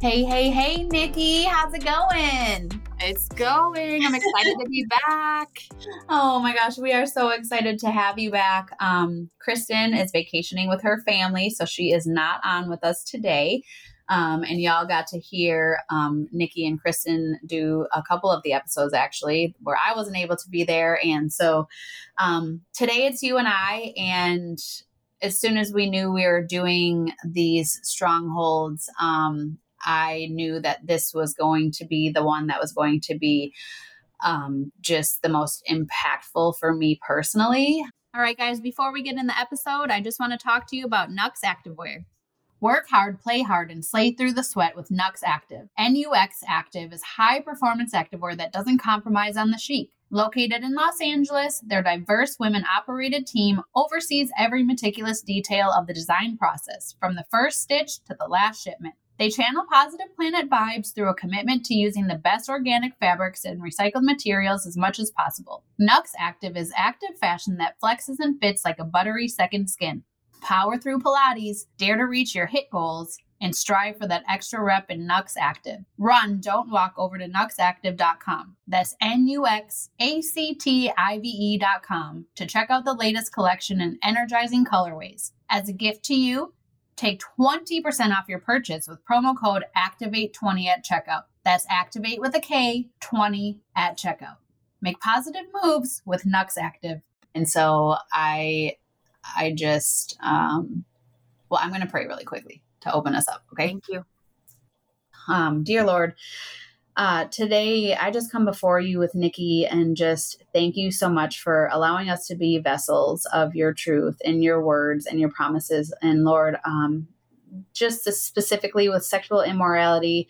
Hey, hey, hey, Niki, how's it going? It's going. I'm excited to be back. Oh my gosh, we are so excited to have you back. Um, Kristen is vacationing with her family, so she is not on with us today. Um, and y'all got to hear um, Niki and Kristen do a couple of the episodes actually where I wasn't able to be there. And so um, today it's you and I. And as soon as we knew we were doing these strongholds, um, I knew that this was going to be the one that was going to be um, just the most impactful for me personally. All right, guys, before we get in the episode, I just want to talk to you about Nux Activewear. Work hard, play hard, and slay through the sweat with Nux Active. NUX Active is high performance activewear that doesn't compromise on the chic. Located in Los Angeles, their diverse women operated team oversees every meticulous detail of the design process, from the first stitch to the last shipment. They channel positive planet vibes through a commitment to using the best organic fabrics and recycled materials as much as possible. Nux Active is active fashion that flexes and fits like a buttery second skin. Power through Pilates, dare to reach your hit goals, and strive for that extra rep in Nux Active. Run, don't walk over to nuxactive.com. That's N U X A C T I V E.com to check out the latest collection in energizing colorways. As a gift to you, Take 20% off your purchase with promo code ACTIVATE20 at checkout. That's activate with a K 20 at checkout. Make positive moves with Nux Active. And so I I just um well, I'm going to pray really quickly to open us up, okay? Thank you. Um dear Lord, uh, today, I just come before you with Niki and just thank you so much for allowing us to be vessels of your truth and your words and your promises. And Lord, um, just specifically with sexual immorality,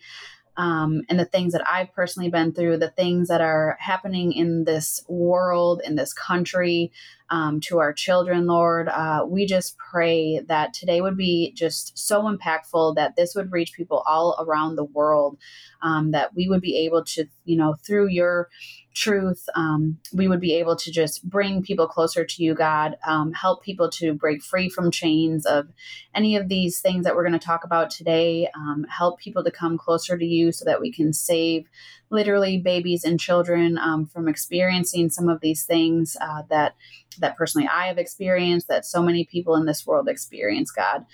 um, and the things that I've personally been through, the things that are happening in this world, in this country, um, to our children, Lord. Uh, we just pray that today would be just so impactful that this would reach people all around the world, um, that we would be able to, you know, through your truth, um, we would be able to just bring people closer to you, God, um, help people to break free from chains of any of these things that we're going to talk about today, um, help people to come closer to you so that we can save literally babies and children um, from experiencing some of these things uh, that that personally I have experienced, that so many people in this world experience, God.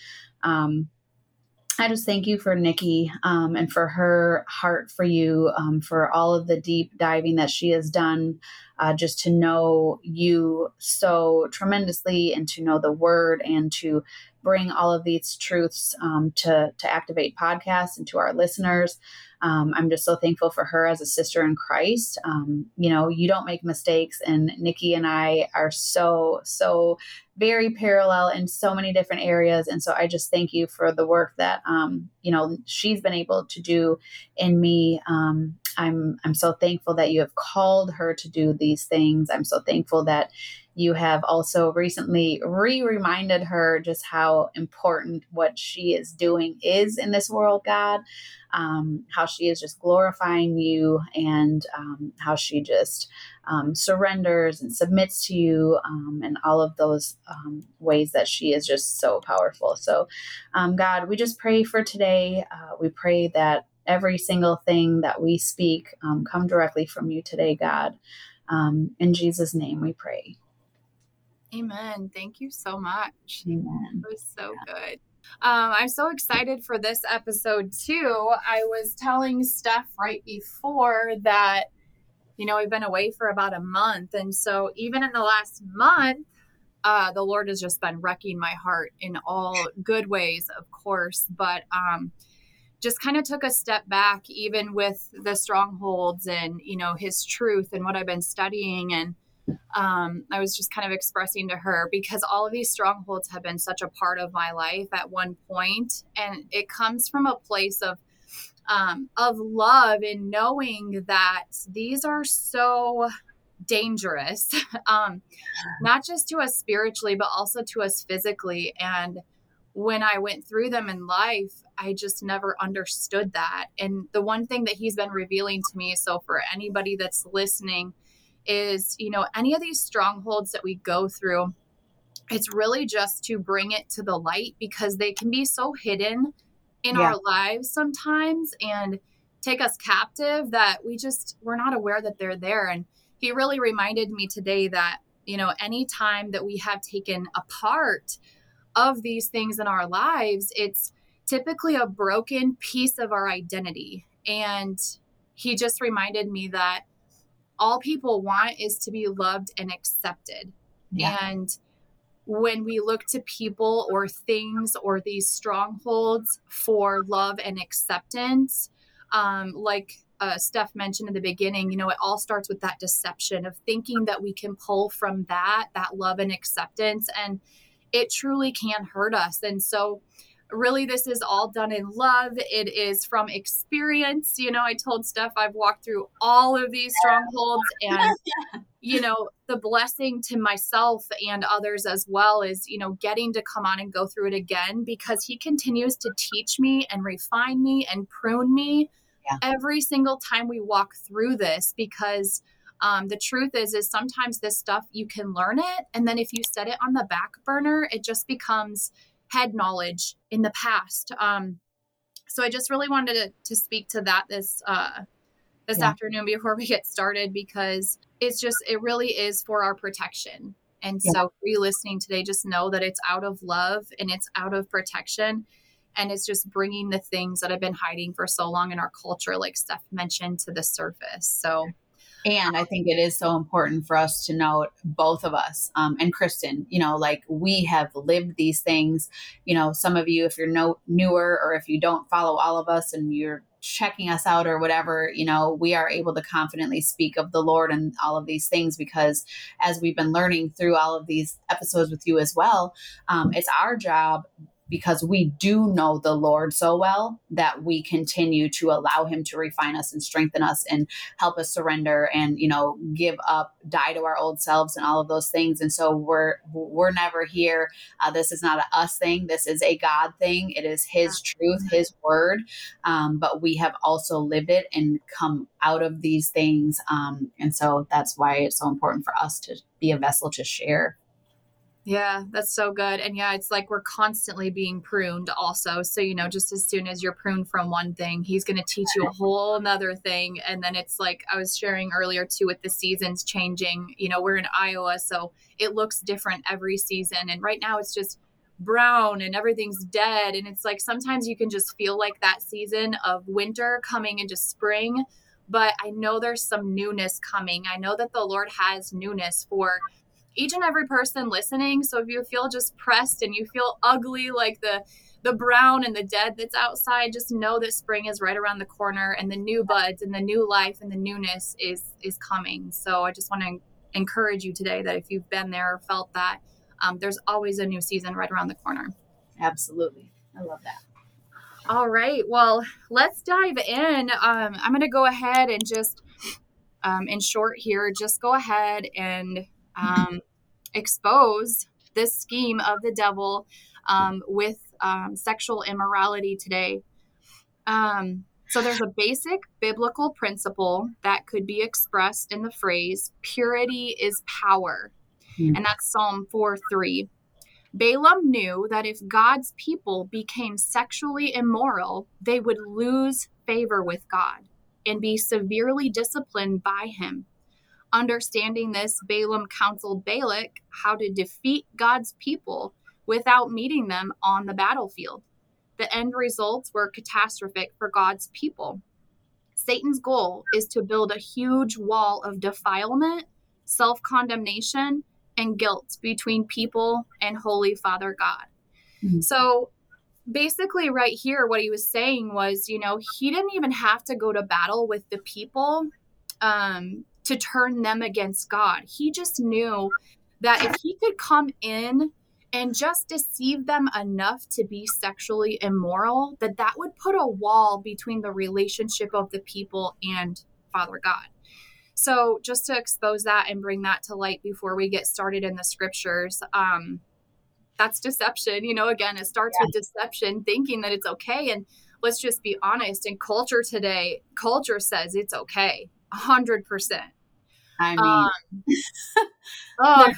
Um, I just thank you for Niki um, and for her heart for you, um, for all of the deep diving that she has done, uh, just to know you so tremendously and to know the word and to bring all of these truths um, to, to Activate Podcasts and to our listeners. Um, I'm just so thankful for her as a sister in Christ. Um, you know, you don't make mistakes, and Niki and I are so, so very parallel in so many different areas. And so I just thank you for the work that, um, you know, she's been able to do in me. Um, I'm, I'm so thankful that you have called her to do these things. I'm so thankful that you have also recently re reminded her just how important what she is doing is in this world, God, um, how she is just glorifying you and um, how she just um, surrenders and submits to you um, and all of those um, ways that she is just so powerful. So, um, God, we just pray for today. Uh, we pray that every single thing that we speak come directly from you today, God. in Jesus' name we pray. Amen. Thank you so much. Amen. It was so good. Um, I'm so excited for this episode too. I was telling Steph right before that you know, we've been away for about a month. And so, even in the last month, uh, the Lord has just been wrecking my heart in all good ways, of course, but um, just kind of took a step back, even with the strongholds and, you know, His truth and what I've been studying. And um, I was just kind of expressing to her because all of these strongholds have been such a part of my life at one point, and it comes from a place of um, of love and knowing that these are so dangerous, um, not just to us spiritually, but also to us physically. And when I went through them in life, I just never understood that. And the one thing that he's been revealing to me, so for anybody that's listening, is you know, any of these strongholds that we go through, it's really just to bring it to the light because they can be so hidden in yeah. our lives sometimes and take us captive that we just we're not aware that they're there and he really reminded me today that you know any time that we have taken a part of these things in our lives it's typically a broken piece of our identity and he just reminded me that all people want is to be loved and accepted yeah. and when we look to people or things or these strongholds for love and acceptance, um, like uh, Steph mentioned in the beginning, you know, it all starts with that deception of thinking that we can pull from that, that love and acceptance. And it truly can hurt us. And so, really this is all done in love. It is from experience. You know i told steph i've walked through all of these strongholds and you know the blessing to myself and others as well is you know getting to come on and go through it again because he continues to teach me and refine me and prune me yeah. every single time we walk through this because um, the truth is is sometimes this stuff you can learn it and then if you set it on the back burner it just becomes head knowledge in the past. Um, so I just really wanted to, to speak to that this uh, this yeah. afternoon before we get started because it's just it really is for our protection. And yeah. so, for you listening today, just know that it's out of love and it's out of protection. And it's just bringing the things that have been hiding for so long in our culture, like Steph mentioned, to the surface. So, and I think it is so important for us to note, both of us, um, and Kristen, you know, like we have lived these things. You know, some of you, if you're no newer or if you don't follow all of us and you're checking us out or whatever, you know, we are able to confidently speak of the Lord and all of these things because as we've been learning through all of these episodes with you as well, um, it's our job because we do know the Lord so well that we continue to allow him to refine us and strengthen us and help us surrender and you know give up die to our old selves and all of those things. And so we're we're never here. Uh, this is not a us thing. This is a God thing. It is his truth his word. Um, but we have also lived it and come out of these things. Um, and so that's why it's so important for us to be a vessel to share yeah, that's so good. And yeah, it's like we're constantly being pruned also. So, you know, just as soon as you're pruned from one thing, he's going to teach you a whole nother thing. And then it's like I was sharing earlier too with the seasons changing. You know, we're in Iowa, so it looks different every season. And right now it's just brown and everything's dead. And it's like sometimes you can just feel like that season of winter coming into spring. But I know there's some newness coming. I know that the Lord has newness for each and every person listening. So if you feel just pressed and you feel ugly like the the brown and the dead that's outside, just know that spring is right around the corner and the new buds and the new life and the newness is is coming. So I just want to encourage you today that if you've been there or felt that, um, there's always a new season right around the corner. Absolutely. I love that. All right. Well, let's dive in. Um, I'm going to go ahead and just, um, in short here, just go ahead and um, expose this scheme of the devil um, with um, sexual immorality today. Um, so there's a basic biblical principle that could be expressed in the phrase purity is power. Mm. And that's Psalm 4 3. Balaam knew that if God's people became sexually immoral, they would lose favor with God and be severely disciplined by him. Understanding this, Balaam counseled Balak how to defeat God's people without meeting them on the battlefield. The end results were catastrophic for God's people. Satan's goal is to build a huge wall of defilement, self condemnation, and guilt between people and Holy Father God. Mm-hmm. So basically, right here, what he was saying was, you know, he didn't even have to go to battle with the people um, to turn them against God. He just knew that if he could come in and just deceive them enough to be sexually immoral that that would put a wall between the relationship of the people and father god so just to expose that and bring that to light before we get started in the scriptures um that's deception you know again it starts yeah. with deception thinking that it's okay and let's just be honest in culture today culture says it's okay 100% I mean, um, oh,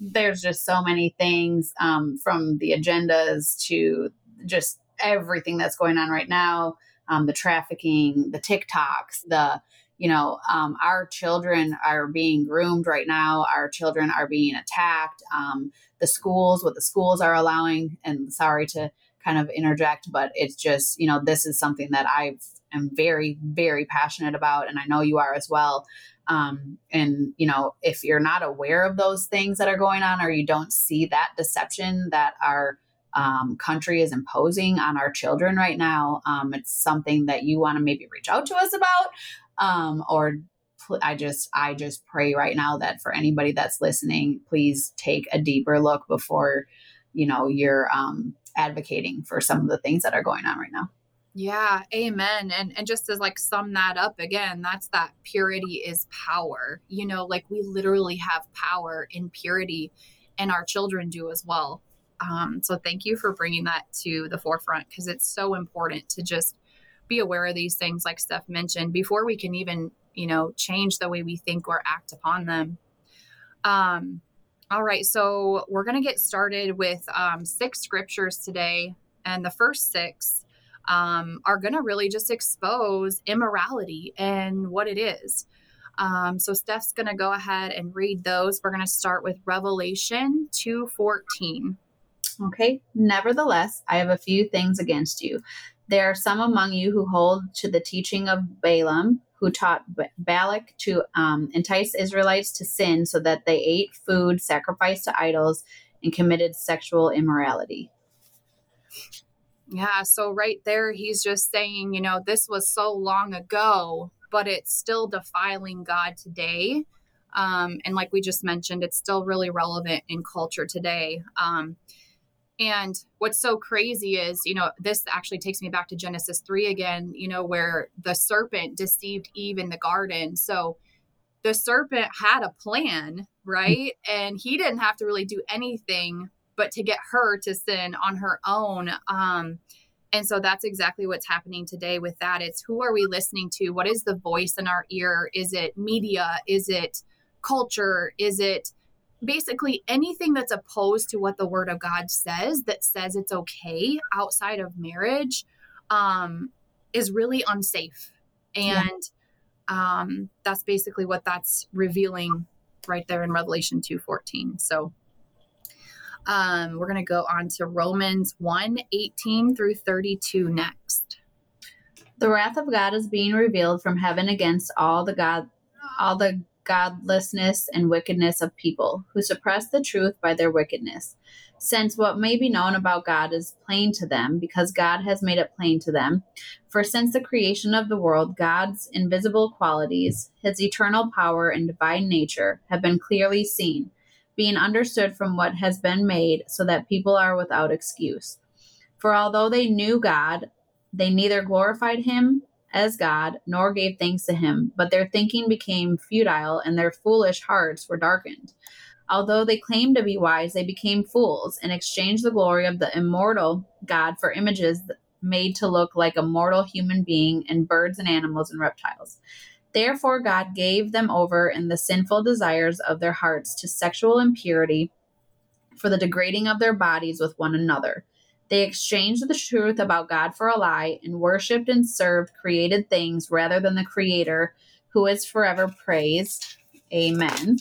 there's just so many things um, from the agendas to just everything that's going on right now um, the trafficking the tiktoks the you know um, our children are being groomed right now. Our children are being attacked. Um, the schools what the schools are allowing and sorry to kind of interject but it's just you know this is something that i am very very passionate about and i know you are as well um, and you know if you're not aware of those things that are going on or you don't see that deception that our um, country is imposing on our children right now um, it's something that you want to maybe reach out to us about um, or I just I just pray right now that for anybody that's listening, please take a deeper look before you know you're um, advocating for some of the things that are going on right now. Yeah, amen. And and just to like sum that up again, that's that purity is power. You know, like we literally have power in purity and our children do as well. Um, so thank you for bringing that to the forefront because it's so important to just be aware of these things like Steph mentioned before we can even, you know, change the way we think or act upon them. Um, all right, so we're going to get started with um, six scriptures today. And the first six um, are going to really just expose immorality and what it is. Um, so Steph's going to go ahead and read those. We're going to start with Revelation 2:14. Okay. Nevertheless, I have a few things against you. There are some among you who hold to the teaching of Balaam, who taught Balak to um, entice Israelites to sin so that they ate food sacrificed to idols and committed sexual immorality. Yeah. So, right there, he's just saying, you know, this was so long ago, but it's still defiling God today. Um, and like we just mentioned, it's still really relevant in culture today. Um, and what's so crazy is, you know, this actually takes me back to Genesis 3 again, you know, where the serpent deceived Eve in the garden. So the serpent had a plan, right? And he didn't have to really do anything but to get her to sin on her own. Um, and so that's exactly what's happening today with that. It's who are we listening to? What is the voice in our ear? Is it media? Is it culture? Is it basically anything that's opposed to what the word of God says that says it's okay outside of marriage um, is really unsafe. And yeah. um, that's basically what that's revealing right there in Revelation 2:14. So um, we're going to go on to Romans 1 18 through 32 next. The wrath of God is being revealed from heaven against all the God, all the godlessness and wickedness of people who suppress the truth by their wickedness. Since what may be known about God is plain to them, because God has made it plain to them. For since the creation of the world, God's invisible qualities, his eternal power and divine nature, have been clearly seen being understood from what has been made, so that people are without excuse. For although they knew God, they neither glorified him as God nor gave thanks to him, but their thinking became futile and their foolish hearts were darkened. Although they claimed to be wise, they became fools and exchanged the glory of the immortal God for images made to look like a mortal human being and birds and animals and reptiles. Therefore, God gave them over in the sinful desires of their hearts to sexual impurity for the degrading of their bodies with one another. They exchanged the truth about God for a lie and worshiped and served created things rather than the Creator, who is forever praised. Amen.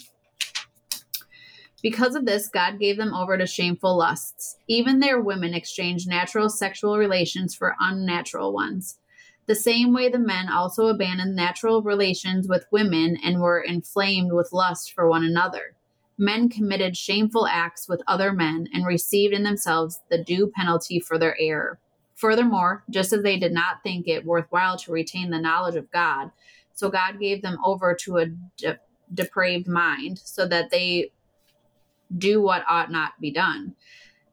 Because of this, God gave them over to shameful lusts. Even their women exchanged natural sexual relations for unnatural ones. The same way the men also abandoned natural relations with women and were inflamed with lust for one another. Men committed shameful acts with other men and received in themselves the due penalty for their error. Furthermore, just as they did not think it worthwhile to retain the knowledge of God, so God gave them over to a de- depraved mind, so that they do what ought not be done.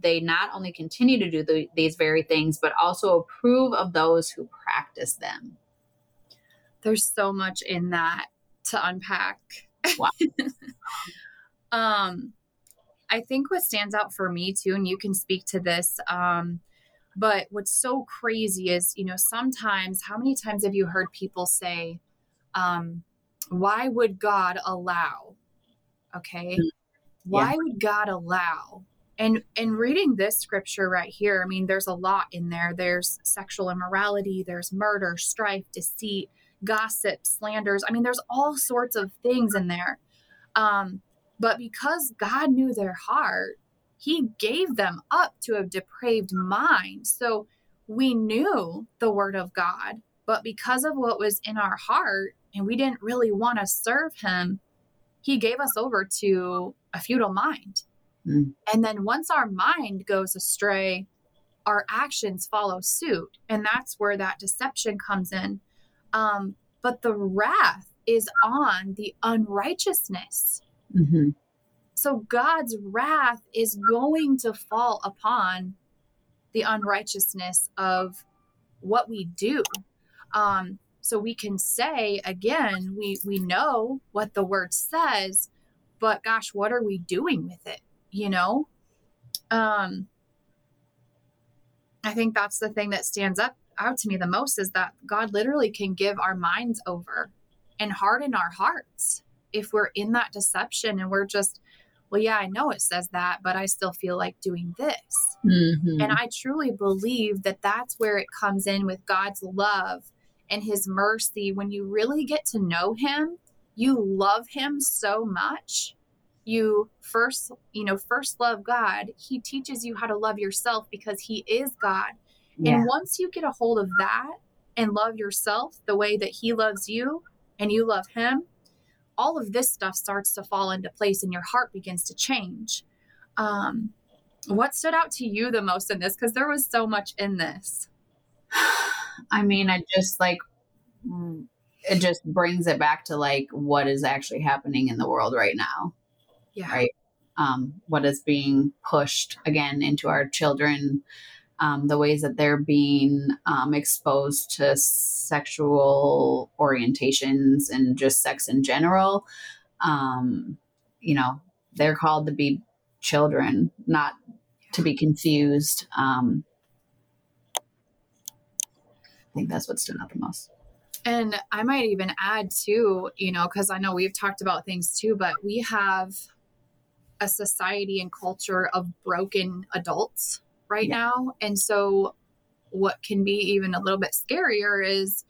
they not only continue to do the, these very things, but also approve of those who practice them. There's so much in that to unpack. Wow. um, I think what stands out for me too, and you can speak to this, um, but what's so crazy is, you know, sometimes, how many times have you heard people say, um, why would God allow? Okay. Mm, why yeah. would God allow and and reading this scripture right here i mean there's a lot in there. There's sexual immorality there's murder strife deceit gossip slanders. I mean there's all sorts of things in there. Um, but because god knew their heart he gave them up to a depraved mind. So we knew the word of god but because of what was in our heart and we didn't really want to serve him he gave us over to a futile mind Mm. And then once our mind goes astray, our actions follow suit. And that's where that deception comes in. Um, but the wrath is on the unrighteousness. Mm-hmm. So God's wrath is going to fall upon the unrighteousness of what we do. Um, so we can say again, we we know what the word says, but gosh, what are we doing with it? You know? Um i think that's the thing that stands up out to me the most is that god literally can give our minds over and harden our hearts if we're in that deception and we're just well yeah i know it says that but i still feel like doing this. Mm-hmm. and i truly believe that that's where it comes in with god's love and his mercy. When you really get to know him you love him so much you first, you know, first love God, He teaches you how to love yourself because He is God. Yeah. And once you get a hold of that and love yourself the way that He loves you and you love Him, all of this stuff starts to fall into place and your heart begins to change. Um, what stood out to you the most in this? Because there was so much in this. I mean, I just like it just brings it back to like what is actually happening in the world right now yeah. right? Um, what is being pushed again into our children, um, the ways that they're being um, exposed to sexual orientations and just sex in general. Um, you know, they're called to be children, not to be confused. Um, I think that's what stood out the most. And I might even add too, you know, because I know we've talked about things too, but we have a society and culture of broken adults right yeah. now. And so, what can be even a little bit scarier is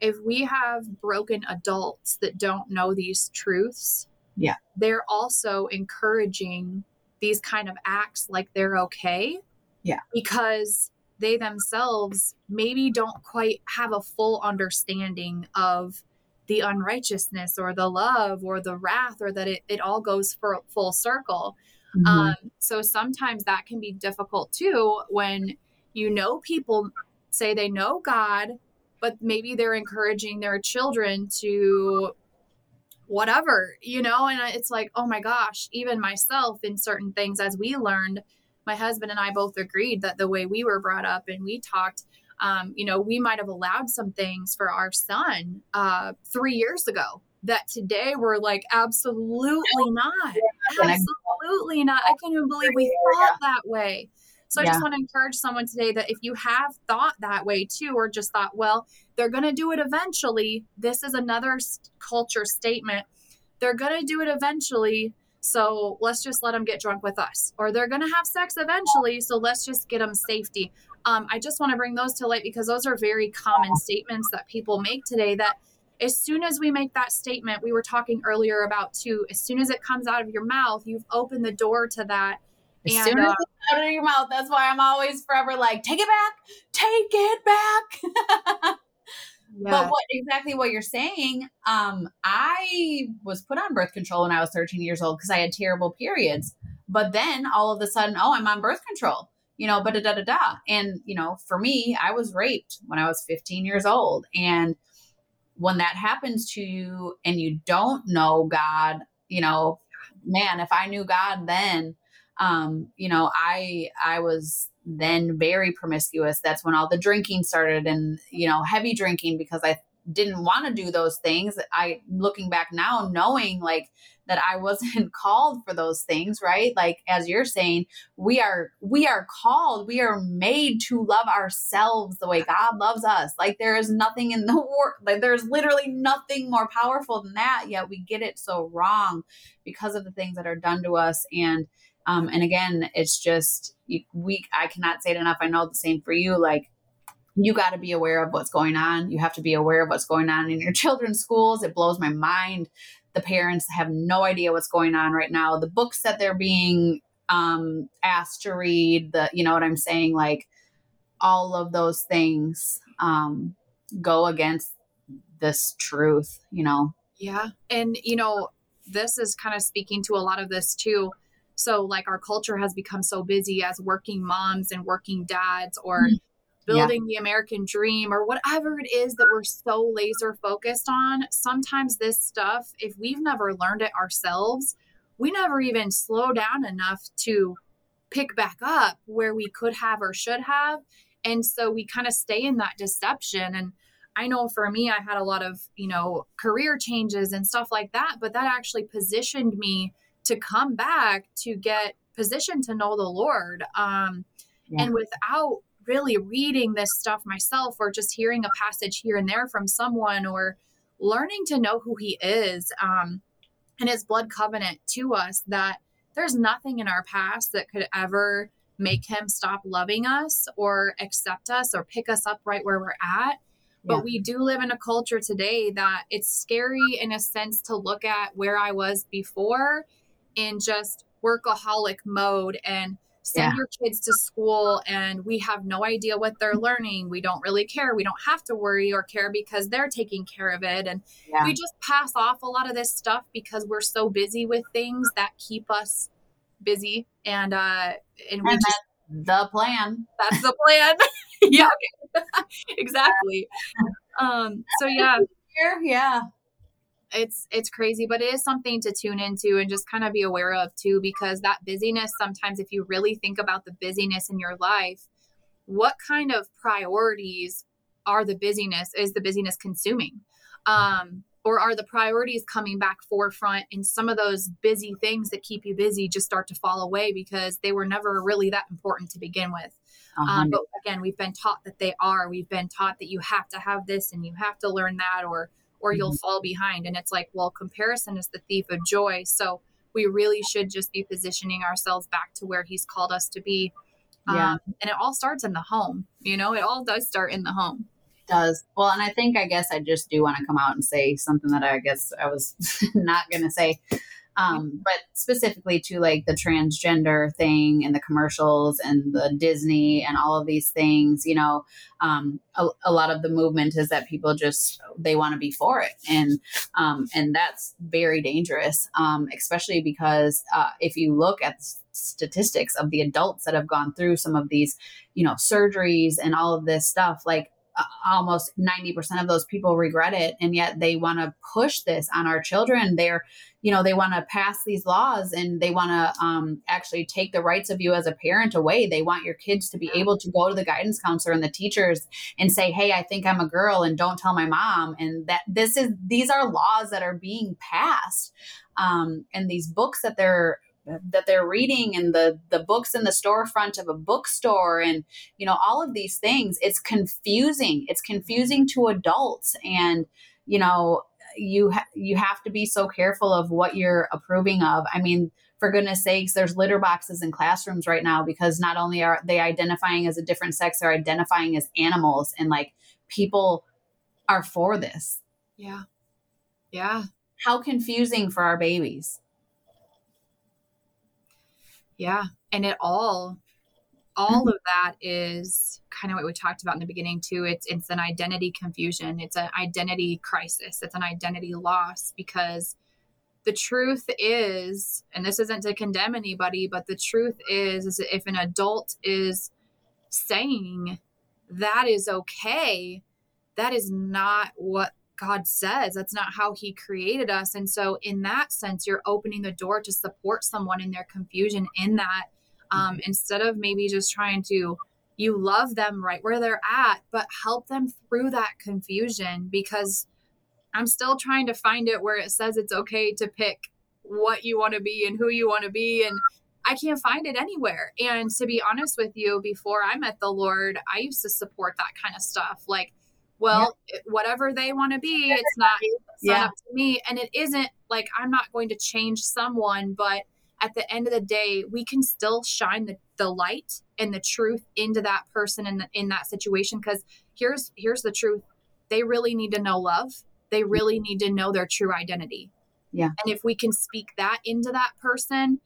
if we have broken adults that don't know these truths, yeah, they're also encouraging these kind of acts like they're okay. Yeah. Because they themselves maybe don't quite have a full understanding of the unrighteousness or the love or the wrath or that it, it all goes for full circle mm-hmm. um, so sometimes that can be difficult too when you know people say they know god but maybe they're encouraging their children to whatever you know and it's like oh my gosh even myself in certain things as we learned my husband and i both agreed that the way we were brought up and we talked um, you know, we might have allowed some things for our son uh, three years ago that today we're like, absolutely not. Absolutely not. I can't even believe we thought that way. So I yeah. just want to encourage someone today that if you have thought that way too, or just thought, well, they're going to do it eventually, this is another culture statement. They're going to do it eventually. So let's just let them get drunk with us. Or they're going to have sex eventually. So let's just get them safety. Um, I just want to bring those to light because those are very common statements that people make today that as soon as we make that statement, we were talking earlier about too, as soon as it comes out of your mouth, you've opened the door to that. As and, soon as uh, it's out of your mouth, that's why I'm always forever like, take it back, take it back. Yeah. But what exactly what you're saying? Um, I was put on birth control when I was 13 years old because I had terrible periods. But then all of a sudden, oh, I'm on birth control, you know, but da da da. And, you know, for me, I was raped when I was 15 years old. And when that happens to you and you don't know God, you know, man, if I knew God then, um, you know, I I was then very promiscuous. That's when all the drinking started and, you know, heavy drinking because I didn't want to do those things. I looking back now, knowing like that I wasn't called for those things, right? Like as you're saying, we are we are called, we are made to love ourselves the way God loves us. Like there is nothing in the world, like there's literally nothing more powerful than that. Yet we get it so wrong because of the things that are done to us. And um, and again, it's just we. I cannot say it enough. I know the same for you. Like you got to be aware of what's going on. You have to be aware of what's going on in your children's schools. It blows my mind the parents have no idea what's going on right now. The books that they're being um, asked to read, the you know what I'm saying, like all of those things um, go against this truth, you know. Yeah, and you know this is kind of speaking to a lot of this too. So like our culture has become so busy as working moms and working dads or mm-hmm building yeah. the American dream or whatever it is that we're so laser focused on, sometimes this stuff, if we've never learned it ourselves, we never even slow down enough to pick back up where we could have or should have. And so we kind of stay in that deception. And I know for me, I had a lot of, you know, career changes and stuff like that, but that actually positioned me to come back to get positioned to know the Lord. Um, yeah. And without really reading this stuff myself or just hearing a passage here and there from someone or learning to know who he is um, and his blood covenant to us that there's nothing in our past that could ever make him stop loving us or accept us or pick us up right where we're at. But we do live in a culture today that it's scary in a sense to look at where I was before in just workaholic mode and send yeah. your kids to school and we have no idea what they're learning. We don't really care. We don't have to worry or care because they're taking care of it. And yeah. we just pass off a lot of this stuff because we're so busy with things that keep us busy. And uh and we and just the plan. That's the plan. yeah. exactly. Um so yeah. Yeah it's it's crazy but it is something to tune into and just kind of be aware of too because that busyness sometimes if you really think about the busyness in your life what kind of priorities are the busyness is the busyness consuming? Um or are the priorities coming back forefront and some of those busy things that keep you busy just start to fall away because they were never really that important to begin with. Um, but again we've been taught that they are. We've been taught that you have to have this and you have to learn that or or you'll mm-hmm. fall behind. And it's like, well, comparison is the thief of joy. So we really should just be positioning ourselves back to where he's called us to be. Yeah. Um, and it all starts in the home. You know, it all does start in the home. It does. Well, and I think, I guess I just do want to come out and say something that I guess I was not going to say um, but specifically to like the transgender thing and the commercials and the Disney and all of these things, you know, um, a, a, lot of the movement is that people just they want to be for it, and um, and that's very dangerous, um, especially because uh, if you look at statistics of the adults that have gone through some of these, you know, surgeries and all of this stuff, like almost 90% of those people regret it and yet they want to push this on our children. They're you know they want to pass these laws and they want to um, actually take the rights of you as a parent away. They want your kids to be able to go to the guidance counselor and the teachers and say hey i think i'm a girl and don't tell my mom. And that this is these are laws that are being passed um, and these books that they're that they're reading and the the books in the storefront of a bookstore and you know all of these things it's confusing. It's confusing to adults and you know you ha- you have to be so careful of what you're approving of. I mean for goodness sakes there's litter boxes in classrooms right now because not only are they identifying as a different sex they're identifying as animals and like people are for this. Yeah. Yeah. How confusing for our babies yeah. And it all all of that is kind of what we talked about in the beginning too. It's it's an identity confusion. It's an identity crisis. It's an identity loss because the truth is, and this isn't to condemn anybody, but the truth is, is if an adult is saying that is okay, that is not what God says. That's not how He created us. And so, in that sense, you're opening the door to support someone in their confusion in that um, instead of maybe just trying to, you love them right where they're at, but help them through that confusion because I'm still trying to find it where it says it's okay to pick what you want to be and who you want to be. And I can't find it anywhere. And to be honest with you, before I met the Lord, I used to support that kind of stuff. Like, well yeah. whatever they want to be it's not, it's yeah. not up to me. And it isn't like i'm not going to change someone but at the end of the day we can still shine the, the light and the truth into that person in, the, in that situation because here's here's the truth. They really need to know love. They really need to know their true identity. Yeah. And if we can speak that into that person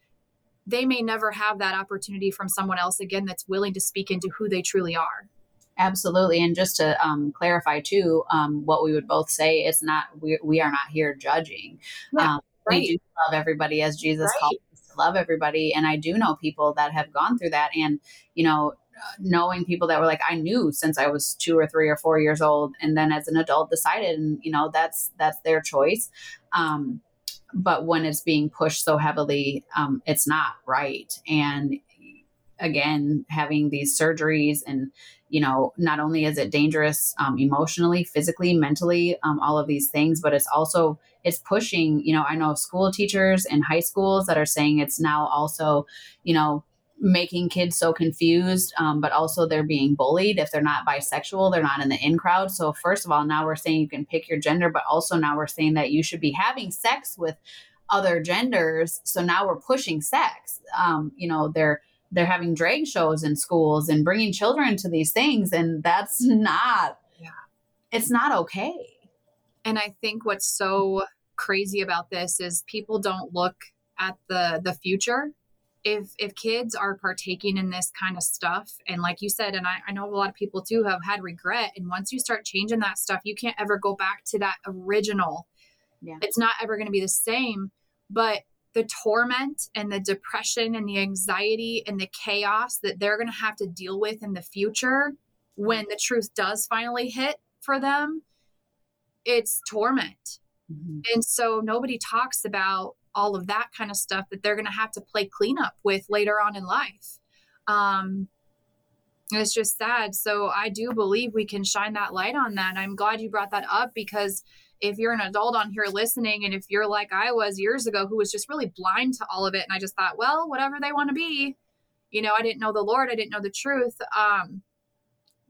they may never have that opportunity from someone else again that's willing to speak into who they truly are Absolutely. And just to um, clarify too, um, what we would both say is not, we, we are not here judging. Um, right. We do love everybody as Jesus right. called us to love everybody. And I do know people that have gone through that. And, you know, knowing people that were like, I knew since I was two or three or four years old. And then as an adult decided, and, you know, that's, that's their choice. Um, but when it's being pushed so heavily, um, it's not right. And again, having these surgeries and, you know, not only is it dangerous um, emotionally, physically, mentally, um, all of these things, but it's also it's pushing. You know, I know school teachers in high schools that are saying it's now also, you know, making kids so confused, um, but also they're being bullied if they're not bisexual, they're not in the in crowd. So first of all, now we're saying you can pick your gender, but also now we're saying that you should be having sex with other genders. So now we're pushing sex. Um, you know, they're they're having drag shows in schools and bringing children to these things and that's mm-hmm. not yeah. it's not okay and i think what's so crazy about this is people don't look at the the future if if kids are partaking in this kind of stuff and like you said and I, I know a lot of people too have had regret and once you start changing that stuff you can't ever go back to that original yeah. it's not ever going to be the same but the torment and the depression and the anxiety and the chaos that they're going to have to deal with in the future when the truth does finally hit for them it's torment. Mm-hmm. and so nobody talks about all of that kind of stuff that they're going to have to play cleanup with later on in life. Um it's just sad. So i do believe we can shine that light on that. I'm glad you brought that up because if you're an adult on here listening and if you're like I was years ago who was just really blind to all of it and I just thought, well, whatever they want to be, you know, I didn't know the Lord, I didn't know the truth. Um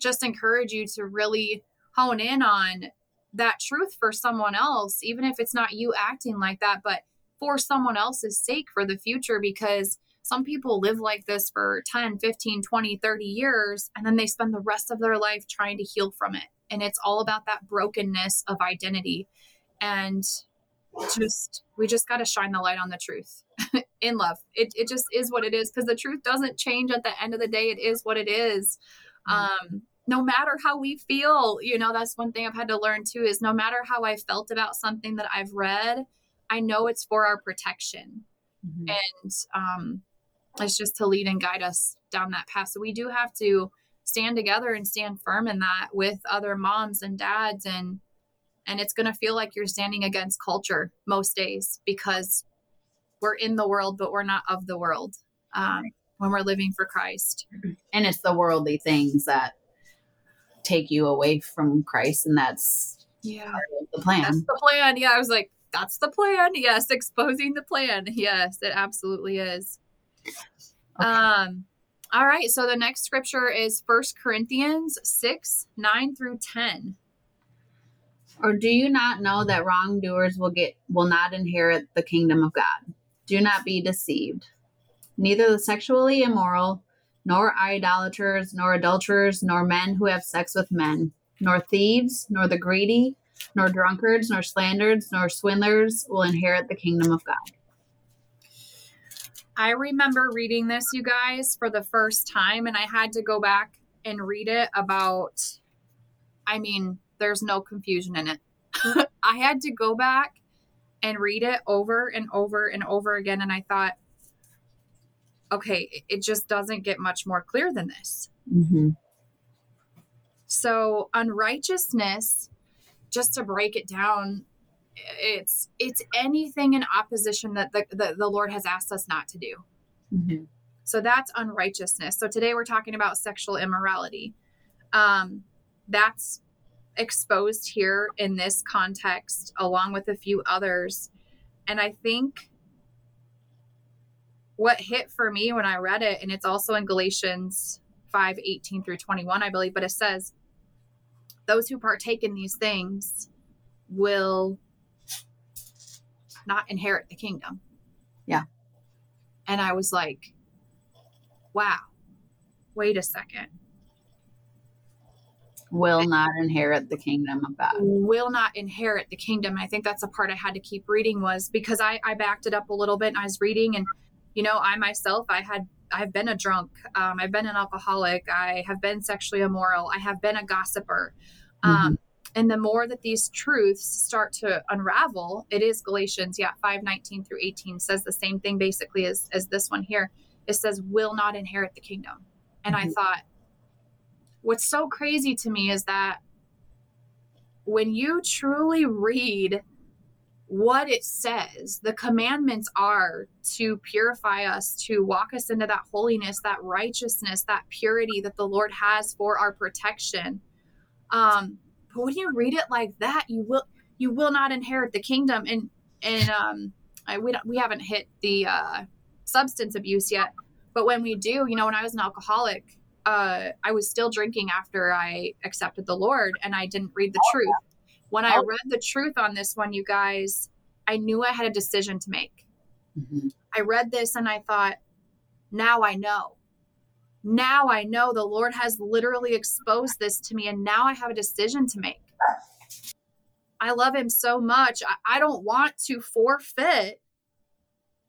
just encourage you to really hone in on that truth for someone else, even if it's not you acting like that, but for someone else's sake for the future because some people live like this for 10, 15, 20, 30 years and then they spend the rest of their life trying to heal from it and it's all about that brokenness of identity. And just we just got to shine the light on the truth in love. It, it just is what it is because the truth doesn't change at the end of the day. It is what it is. Mm-hmm. um no matter how we feel you know that's one thing i've had to learn too is no matter how i felt about something that i've read i know it's for our protection. Mm-hmm. and um it's just to lead and guide us down that path. So we do have to stand together and stand firm in that with other moms and dads and and it's going to feel like you're standing against culture most days because we're in the world but we're not of the world um, when we're living for christ and it's the worldly things that take you away from christ and that's yeah the plan that's the plan yeah i was like that's the plan. Yes, exposing the plan. Yes, it absolutely is. Okay. Um all right, so the next scripture is First Corinthians 6, 9 through 10. Or do you not know that wrongdoers will get will not inherit the kingdom of God? Do not be deceived. Neither the sexually immoral, nor idolaters, nor adulterers, nor men who have sex with men, nor thieves, nor the greedy, nor drunkards, nor slanderers, nor swindlers will inherit the kingdom of God. I remember reading this, you guys, for the first time, and I had to go back and read it about, I mean, there's no confusion in it. I had to go back and read it over and over and over again, and I thought, okay, it just doesn't get much more clear than this. Mm-hmm. So, unrighteousness, just to break it down, it's it's anything in opposition that the, the, the Lord has asked us not to do. Mm-hmm. So that's unrighteousness. So today we're talking about sexual immorality. Um, that's exposed here in this context, along with a few others. And I think what hit for me when I read it, and it's also in Galatians 5 18 through 21, I believe, but it says, Those who partake in these things will not inherit the kingdom. Yeah. And I was like, wow, wait a second. Will not inherit the kingdom of God. Will not inherit the kingdom. And I think that's the part I had to keep reading was because I, I backed it up a little bit and I was reading and, you know, I myself, I had I've been a drunk. Um, I've been an alcoholic. I have been sexually immoral. I have been a gossiper. Um, mm-hmm and the more that these truths start to unravel it is galatians yeah 5 19 through 18 says the same thing basically as, as this one here. It says will not inherit the kingdom. And mm-hmm. i thought what's so crazy to me is that when you truly read what it says the commandments are to purify us to walk us into that holiness that righteousness that purity that the lord has for our protection. Um but when you read it like that, you will you will not inherit the kingdom. And and um, I, we we haven't hit the uh, substance abuse yet, but when we do, you know, when I was an alcoholic, uh, I was still drinking after I accepted the Lord, and I didn't read the truth. When I read the truth on this one, you guys, I knew I had a decision to make. Mm-hmm. I read this and I thought, now I know now I know the Lord has literally exposed this to me, and now I have a decision to make. I love him so much. I, I don't want to forfeit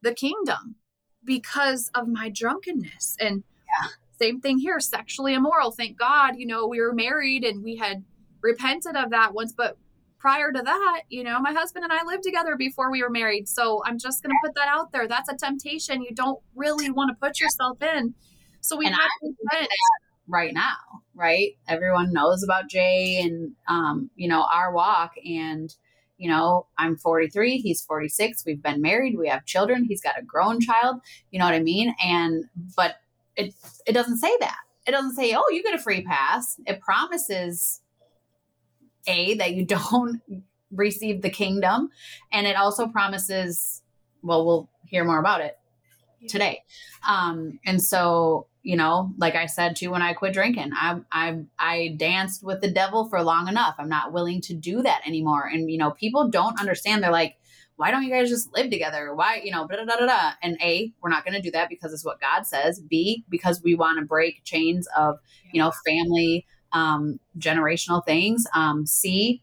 the kingdom because of my drunkenness. And yeah. same thing here sexually immoral. Thank God, you know, we were married and we had repented of that once, but prior to that, you know, my husband and I lived together before we were married. So I'm just going to put that out there. That's a temptation you don't really want to put yourself in. So we have to right now, right? Everyone knows about Jay and um, you know, our walk and you know, I'm 43, he's 46, we've been married, we have children, he's got a grown child, you know what I mean? And but it it doesn't say that. It doesn't say, "Oh, you get a free pass." It promises a that you don't receive the kingdom and it also promises well, we'll hear more about it today. Um, and so you know, like I said too, when I quit drinking, I I I danced with the devil for long enough. I'm not willing to do that anymore. And you know, people don't understand. They're like, why don't you guys just live together? Why, you know, da da da da. And A, we're not going to do that because it's what God says. B, because we want to break chains of, you know, family, um, generational things. Um, C,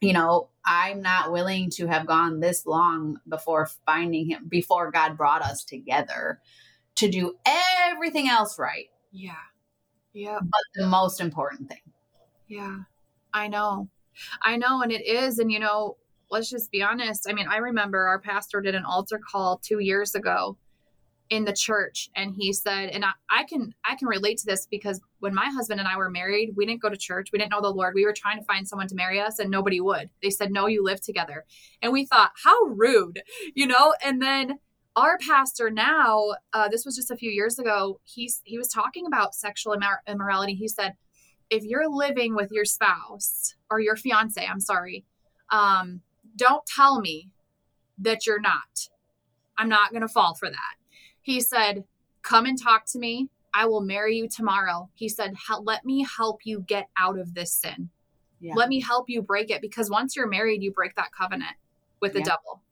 you know, I'm not willing to have gone this long before finding him, before God brought us together to do everything else right. Yeah. Yeah. But the most important thing. Yeah. I know. I know. And it is. And, you know, let's just be honest. I mean, I remember our pastor did an altar call two years ago in the church and he said and I, I, can i can relate to this because when my husband and i were married we didn't go to church we didn't know the lord we were trying to find someone to marry us and nobody would they said no you live together and we thought how rude you know and then our pastor now uh, this was just a few years ago he's he was talking about sexual immorality he said if you're living with your spouse or your fiance i'm sorry um, don't tell me that you're not. I'm not going to fall for that. He said, Come and talk to me. I will marry you tomorrow. He said, Let me help you get out of this sin. Yeah. Let me help you break it because once you're married, you break that covenant with the yeah. devil.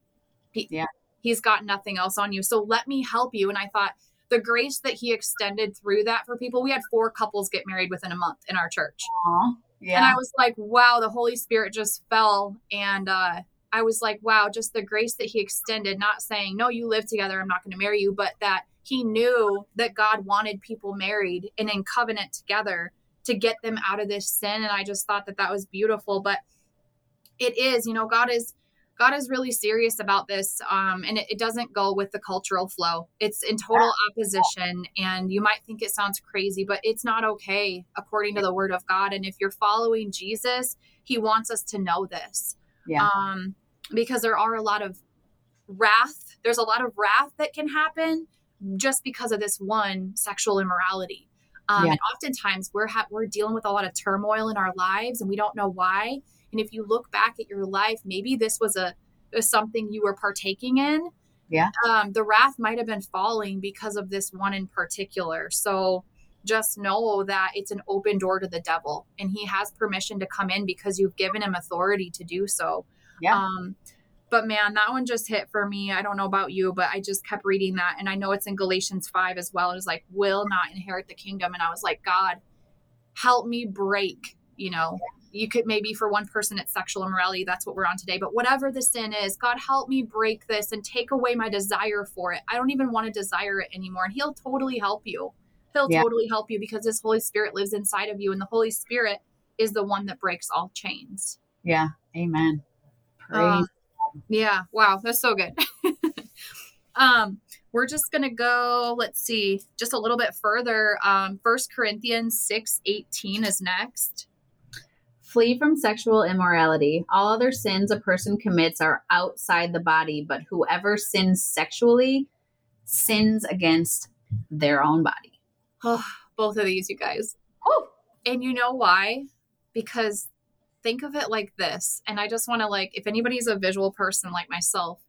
He, yeah. He's got nothing else on you. So let me help you. And I thought the grace that he extended through that for people, we had four couples get married within a month in our church. Aww. Yeah. And I was like, wow, the Holy Spirit just fell. And uh, I was like, wow, just the grace that he extended, not saying, no, you live together, I'm not going to marry you, but that he knew that God wanted people married and in covenant together to get them out of this sin. And I just thought that that was beautiful. But it is, you know, God is God is really serious about this, um, and it, it, doesn't go with the cultural flow. It's in total opposition, and you might think it sounds crazy, but it's not okay according to the Word of God. And if you're following Jesus, He wants us to know this, yeah. um, because there are a lot of wrath. There's a lot of wrath that can happen just because of this one sexual immorality. Um, yeah. And oftentimes we're ha- we're dealing with a lot of turmoil in our lives, and we don't know why and if you look back at your life, maybe this was a, a something you were partaking in. Yeah. Um, the wrath might have been falling because of this one in particular. So just know that it's an open door to the devil and he has permission to come in because you've given him authority to do so. Yeah. Um, but man, that one just hit for me. I don't know about you, but I just kept reading that. And I know it's in Galatians 5 as well. It was like, will not inherit the kingdom. And I was like, God, help me break, you know, you could maybe for one person it's sexual immorality that's what we're on today but whatever the sin is god help me break this and take away my desire for it. I don't even want to desire it anymore and he'll totally help you. He'll yeah. totally help you because his holy spirit lives inside of you and the holy spirit is the one that breaks all chains. Yeah amen. Um, yeah wow that's so good. Um we're just gonna go let's see just a little bit further um first corinthians 6 18 is next Flee from sexual immorality. All other sins a person commits are outside the body, but whoever sins sexually sins against their own body. Oh, both of these, you guys. Oh, and you know why? Because think of it like this. And I just want to, like, if anybody's a visual person like myself,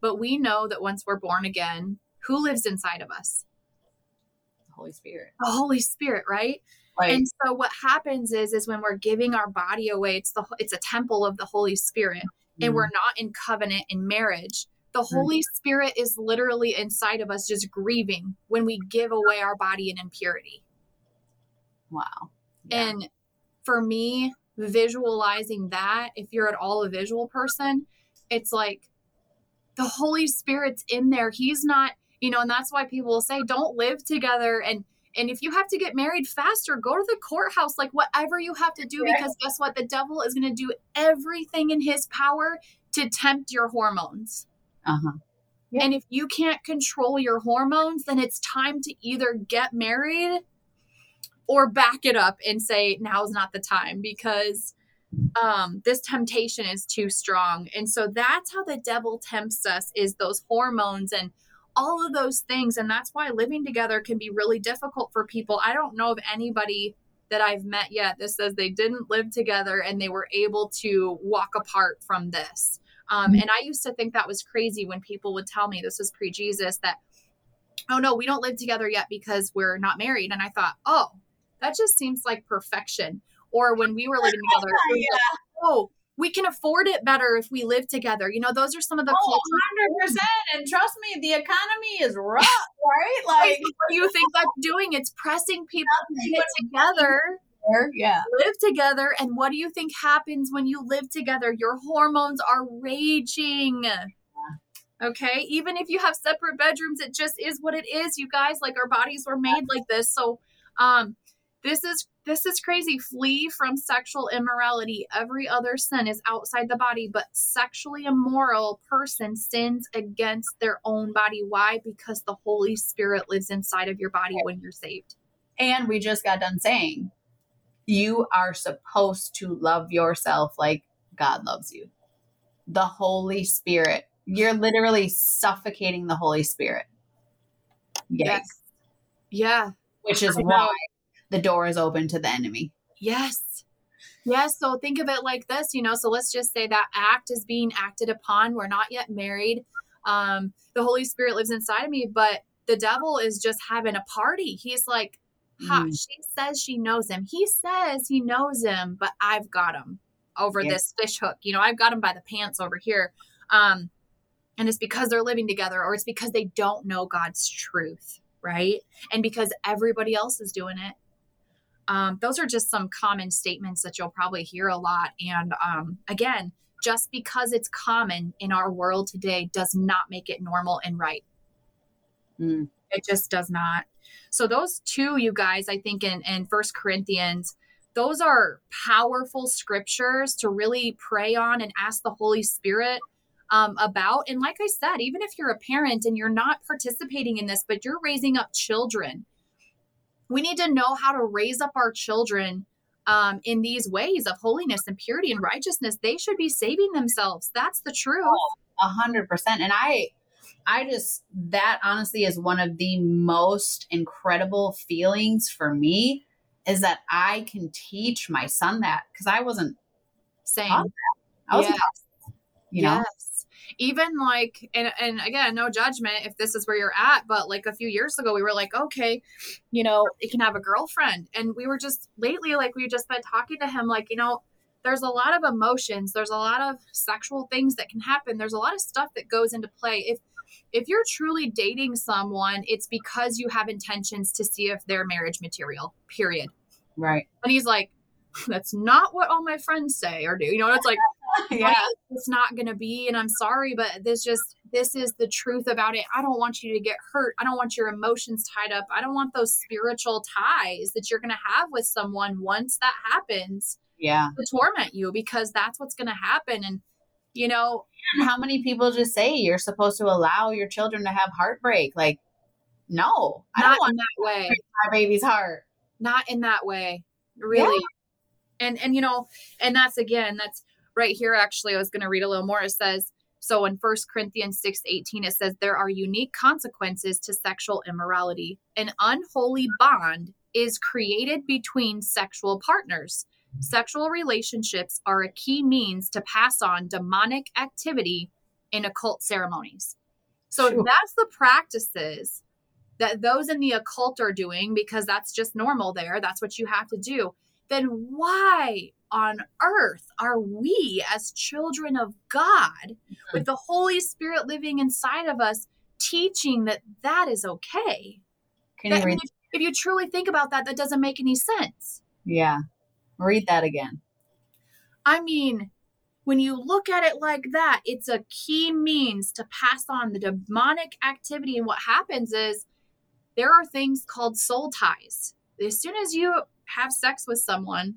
but we know that once we're born again, who lives inside of us? The Holy Spirit. The Holy Spirit, right? Right. And so what happens is is when we're giving our body away, it's the it's a temple of the Holy Spirit, mm-hmm. and we're not in covenant in marriage. The mm-hmm. Holy Spirit is literally inside of us, just grieving when we give away our body in impurity. Wow. Yeah. And for me, visualizing that, if you're at all a visual person, it's like the Holy Spirit's in there. He's not, you know, and that's why people will say, don't live together and and if you have to get married faster, go to the courthouse, like whatever you have to do, because guess what? The devil is going to do everything in his power to tempt your hormones. Uh huh. Yeah. And if you can't control your hormones, then it's time to either get married or back it up and say, now's not the time because um, this temptation is too strong. And so that's how the devil tempts us is those hormones and all of those things. And that's why living together can be really difficult for people. I don't know of anybody that I've met yet that says they didn't live together and they were able to walk apart from this. Um, mm-hmm. and I used to think that was crazy when people would tell me this was pre Jesus that, oh no, we don't live together yet because we're not married. And I thought, oh, that just seems like perfection. Or when we were living together, yeah. like, oh, we can afford it better if we live together. You know, those are some of the oh, 100%. And trust me, the economy is rough, right? Like, what do you think that's doing? It's pressing people to get together. Yeah. Live together. And what do you think happens when you live together? Your hormones are raging. Okay. Even if you have separate bedrooms, it just is what it is, you guys. Like, our bodies were made like this. So, um, this is this is crazy. Flee from sexual immorality. Every other sin is outside the body, but sexually immoral person sins against their own body. Why? Because the Holy Spirit lives inside of your body when you're saved. And we just got done saying you are supposed to love yourself like God loves you. The Holy Spirit. You're literally suffocating the Holy Spirit. Yes. Yeah. Which is why the door is open to the enemy. Yes. Yes. So think of it like this, you know. So let's just say that act is being acted upon. We're not yet married. Um, the Holy Spirit lives inside of me, but the devil is just having a party. He's like, ha, mm. she says she knows him. He says he knows him, but I've got him over yes. this fish hook. You know, I've got him by the pants over here. Um, and it's because they're living together or it's because they don't know God's truth, right? And because everybody else is doing it. Um, those are just some common statements that you'll probably hear a lot. And um, again, just because it's common in our world today does not make it normal and right. Mm. It just does not. So those two, you guys, I think in in First Corinthians, those are powerful scriptures to really pray on and ask the Holy Spirit um, about. And like I said, even if you're a parent and you're not participating in this, but you're raising up children, we need to know how to raise up our children um, in these ways of holiness and purity and righteousness. They should be saving themselves. That's the truth. A hundred percent. And I, I just that honestly is one of the most incredible feelings for me is that I can teach my son that because I wasn't saying I wasn't yes. you know. Yes even like and, and again no judgment if this is where you're at but like a few years ago we were like okay you know you can have a girlfriend. And we were just lately like we just been talking to him like you know there's a lot of emotions there's a lot of sexual things that can happen there's a lot of stuff that goes into play. If if you're truly dating someone it's because you have intentions to see if they're marriage material period. Right. And he's like that's not what all my friends say or do. You know it's like yeah. it's not going to be and i'm sorry but this just this is the truth about it. I don't want you to get hurt. I don't want your emotions tied up. I don't want those spiritual ties that you're going to have with someone once that happens yeah. to torment you because that's what's going to happen. And you know how many people just say you're supposed to allow your children to have heartbreak? Like no. I don't want that way. my baby's heart. Not in that way. Really. Yeah. and and you know and that's again that's right here, actually, I was going to read a little more. It says, so in First Corinthians 6 18, it says, There are unique consequences to sexual immorality. An unholy bond is created between sexual partners. Sexual relationships are a key means to pass on demonic activity in occult ceremonies. So sure. that's the practices that those in the occult are doing because that's just normal there. That's what you have to do. Then why on earth are we as children of God mm-hmm. with the Holy Spirit living inside of us teaching that that is okay? Can that, you read? If, if you truly think about that, that doesn't make any sense. Yeah. Read that again. I mean, when you look at it like that, it's a key means to pass on the demonic activity. And what happens is there are things called soul ties. As soon as you have sex with someone,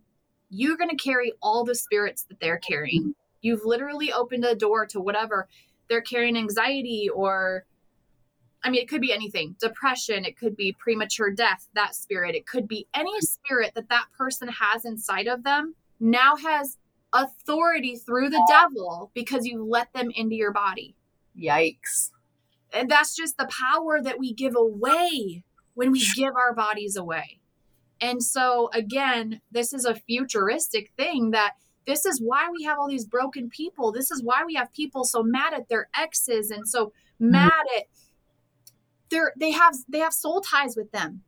you're going to carry all the spirits that they're carrying. You've literally opened a door to whatever they're carrying anxiety or I mean, it could be anything depression, it could be premature death, that spirit, it could be any spirit that that person has inside of them now has authority through the devil because you let them into your body. Yikes. And that's just the power that we give away when we give our bodies away. And so, again, this is a futuristic thing that this is why we have all these broken people. This is why we have people so mad at their exes and so mm. mad at their they have they have soul ties with them.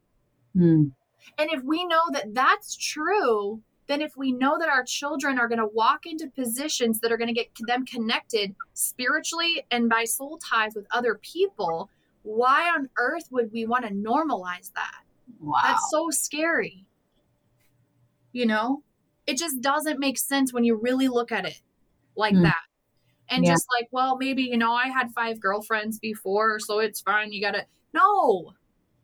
Mm. And if we know that that's true, then if we know that our children are going to walk into positions that are going to get them connected spiritually and by soul ties with other people, why on earth would we want to normalize that? Wow. That's so scary. You know, it just doesn't make sense when you really look at it like mm. that. And yeah. just like, well, maybe, you know, I had five girlfriends before, so it's fine. You got to, no,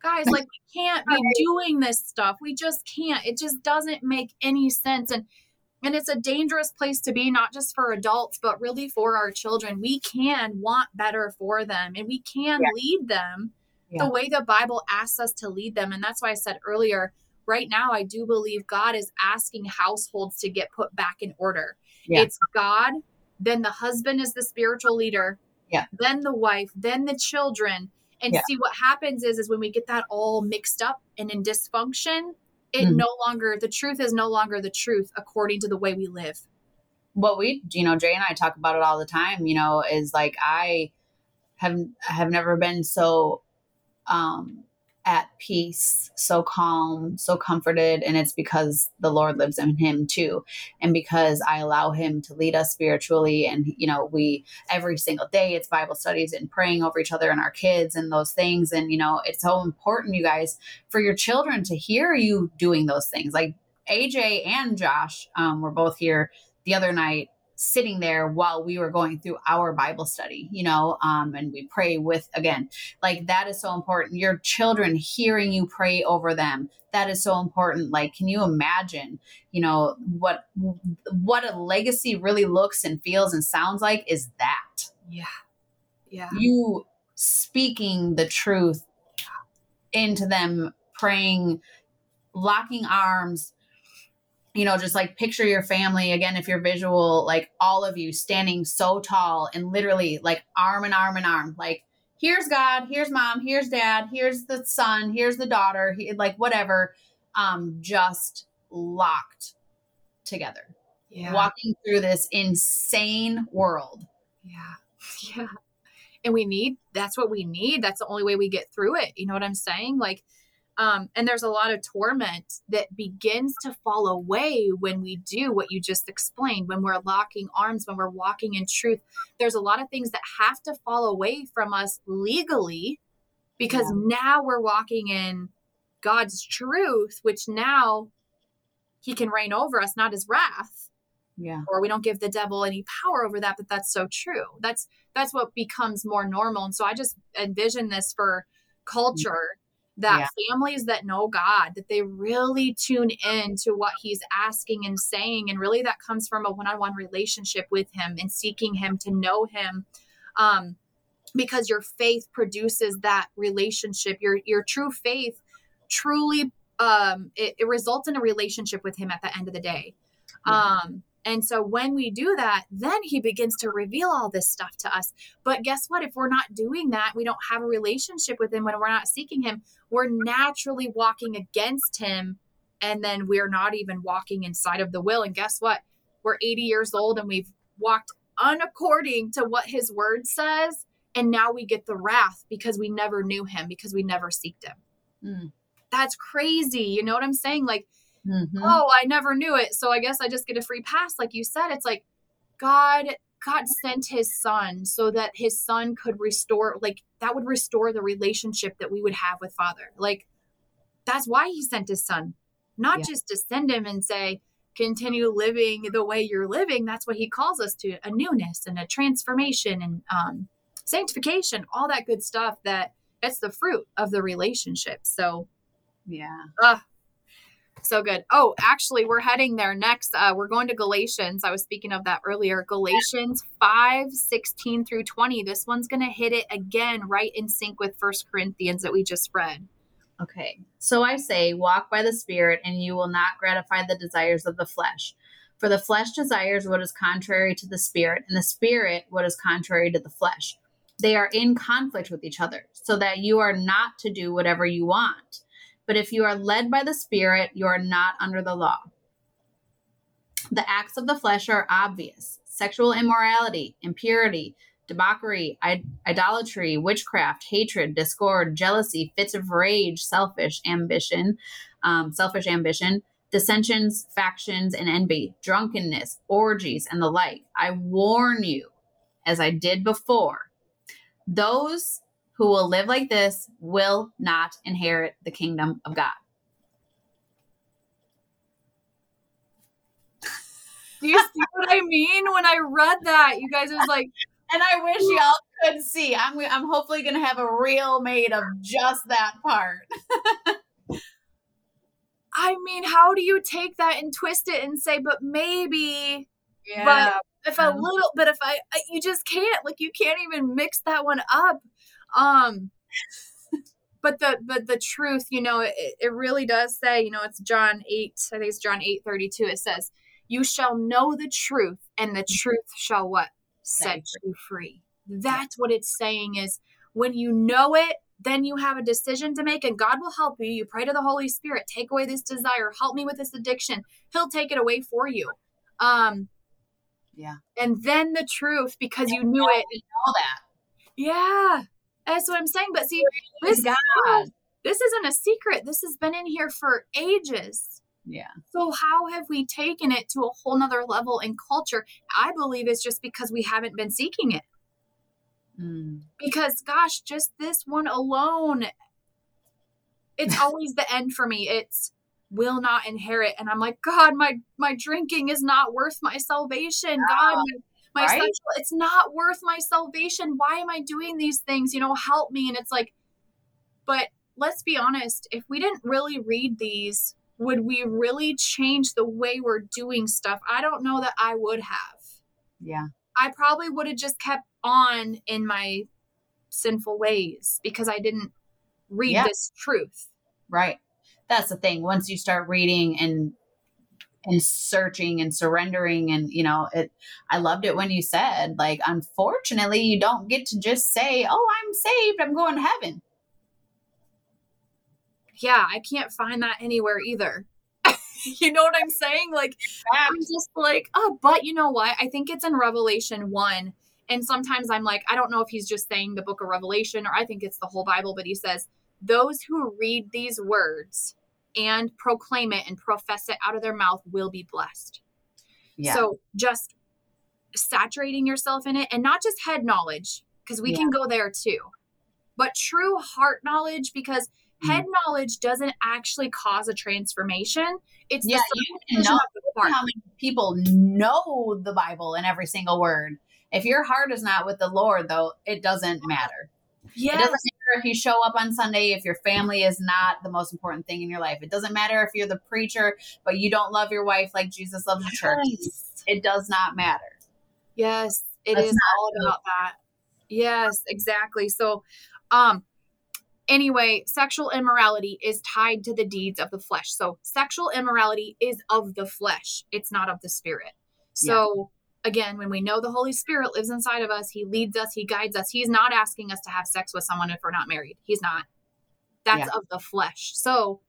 guys, like, we can't be doing this stuff. We just can't. It just doesn't make any sense. And, and it's a dangerous place to be, not just for adults, but really for our children. We can want better for them and we can yeah. lead them yeah. the way the Bible asks us to lead them. And that's why I said earlier, right now, I do believe God is asking households to get put back in order. Yeah. It's God, then the husband is the spiritual leader, yeah. then the wife, then the children. And yeah. see what happens is is when we get that all mixed up and in dysfunction, it mm-hmm. no longer the truth is no longer the truth according to the way we live what we you know jay and i talk about it all the time you know is like i have have never been so um at peace, so calm, so comforted. And it's because the Lord lives in him too. And because I allow him to lead us spiritually. And, you know, we every single day it's Bible studies and praying over each other and our kids and those things. And, you know, it's so important, you guys, for your children to hear you doing those things. Like AJ and Josh um, were both here the other night sitting there while we were going through our Bible study, you know, um, and we pray with again, like that is so important. Your children hearing you pray over them, that is so important. Like, can you imagine, you know, what what a legacy really looks and feels and sounds like is that. Yeah. Yeah. You speaking the truth into them, praying, locking arms, you know, just like picture your family again, if you're visual, like all of you standing so tall and literally like arm in arm in arm, like here's God, here's mom, here's dad, here's the son, here's the daughter, he, like whatever, um, just locked together, yeah. walking through this insane world. Yeah. Yeah. And we need, that's what we need. That's the only way we get through it. You know what I'm saying? Like, um, and there's a lot of torment that begins to fall away when we do what you just explained, when we're locking arms, when we're walking in truth. There's a lot of things that have to fall away from us legally because yeah. now we're walking in God's truth, which now he can reign over us, not his wrath. Yeah. Or we don't give the devil any power over that, but that's so true. That's that's what becomes more normal. And so I just envision this for culture that yeah. families that know God, that they really tune in to what He's asking and saying. And really, that comes from a one on one relationship with Him and seeking Him to know Him. Um, because your faith produces that relationship, your, your true faith truly um, it, it results in a relationship with Him at the end of the day. Um, and so when we do that, then he begins to reveal all this stuff to us. But guess what? If we're not doing that, we don't have a relationship with him when we're not seeking him, we're naturally walking against him. And then we're not even walking inside of the will. And guess what? We're 80 years old and we've walked unaccording to what his word says. And now we get the wrath because we never knew him, because we never seeked him. Mm. That's crazy. You know what I'm saying? Like, Mm-hmm. Oh, I never knew it. So I guess I just get a free pass. Like you said, it's like God God sent his son so that his son could restore like that would restore the relationship that we would have with father. Like that's why he sent his son. Not yeah. just to send him and say continue living the way you're living. That's what he calls us to, a newness and a transformation and um sanctification, all that good stuff that it's the fruit of the relationship. So yeah. Uh, so good. Oh, actually, we're heading there next. Uh, we're going to Galatians. I was speaking of that earlier. Galatians 5 16 through 20. This one's going to hit it again, right in sync with First Corinthians that we just read. Okay. So I say, walk by the Spirit, and you will not gratify the desires of the flesh. For the flesh desires what is contrary to the Spirit, and the Spirit what is contrary to the flesh. They are in conflict with each other, so that you are not to do whatever you want. But if you are led by the Spirit, you are not under the law. The acts of the flesh are obvious sexual immorality, impurity, debauchery, idolatry, witchcraft, hatred, discord, jealousy, fits of rage, selfish ambition, um, selfish ambition, dissensions, factions, and envy, drunkenness, orgies, and the like. I warn you, as I did before, those who will live like this will not inherit the kingdom of God. Do you see what I mean when I read that? You guys was like, and I wish y'all could see. I'm I'm hopefully gonna have a reel made of just that part. I mean, how do you take that and twist it and say, but maybe, yeah. but if a little, but if I, you just can't, like, you can't even mix that one up. Um, but the but the truth, you know, it, it really does say, you know, it's John eight. I think it's John eight thirty two. It says, "You shall know the truth, and the truth shall what set you free." That's what it's saying is when you know it, then you have a decision to make and God will help you. You pray to the Holy Spirit, take away this desire, help me with this addiction. He'll take it away for you. Um yeah. And then the truth because you knew it. Know that. Yeah. That's what I'm saying. But see, this God. this isn't a secret. This has been in here for ages. Yeah. So how have we taken it to a whole nother level in culture? I believe it's just because we haven't been seeking it. Mm. Because gosh, just this one alone, it's always the end for me. It's will not inherit. And I'm like, God, my my drinking is not worth my salvation. God, my right? sexual, it's not worth my salvation. Why am I doing these things? You know, help me. And it's like, but let's be honest, if we didn't really read these, would we really change the way we're doing stuff? I don't know that I would have. Yeah. I probably would have just kept on in my sinful ways because I didn't read Yeah. this truth. Right. That's the thing. Once you start reading and and searching and surrendering and you know it i loved it when you said like unfortunately you don't get to just say oh i'm saved i'm going to heaven Yeah, I can't find that anywhere either. you know what I'm saying? Like, I'm just like, oh, but you know what? I think it's in Revelation 1. And sometimes I'm like, I don't know if he's just saying the book of Revelation or I think it's the whole Bible, but he says, those who read these words and proclaim it and profess it out of their mouth will be blessed. yeah So just saturating yourself in it and not just head knowledge, because we Yeah. can go there too, but true heart knowledge, because Mm. head knowledge doesn't actually cause a transformation. It's yeah you know how many people know the bible and every single word if your heart is not with the lord though it doesn't matter it doesn't if you show up on sunday if your family is not the most important thing in your life it doesn't matter if you're the preacher but you don't love your wife like jesus loves the church Yes. it does not matter Yes, it That's is all about that. Yes, exactly. So, um, anyway, sexual immorality is tied to the deeds of the flesh. So, sexual immorality is of the flesh, it's not of the spirit. So, again, when we know the Holy Spirit lives inside of us, He leads us, He guides us. He's not asking us to have sex with someone if we're not married. He's not. That's Yeah. of the flesh. So,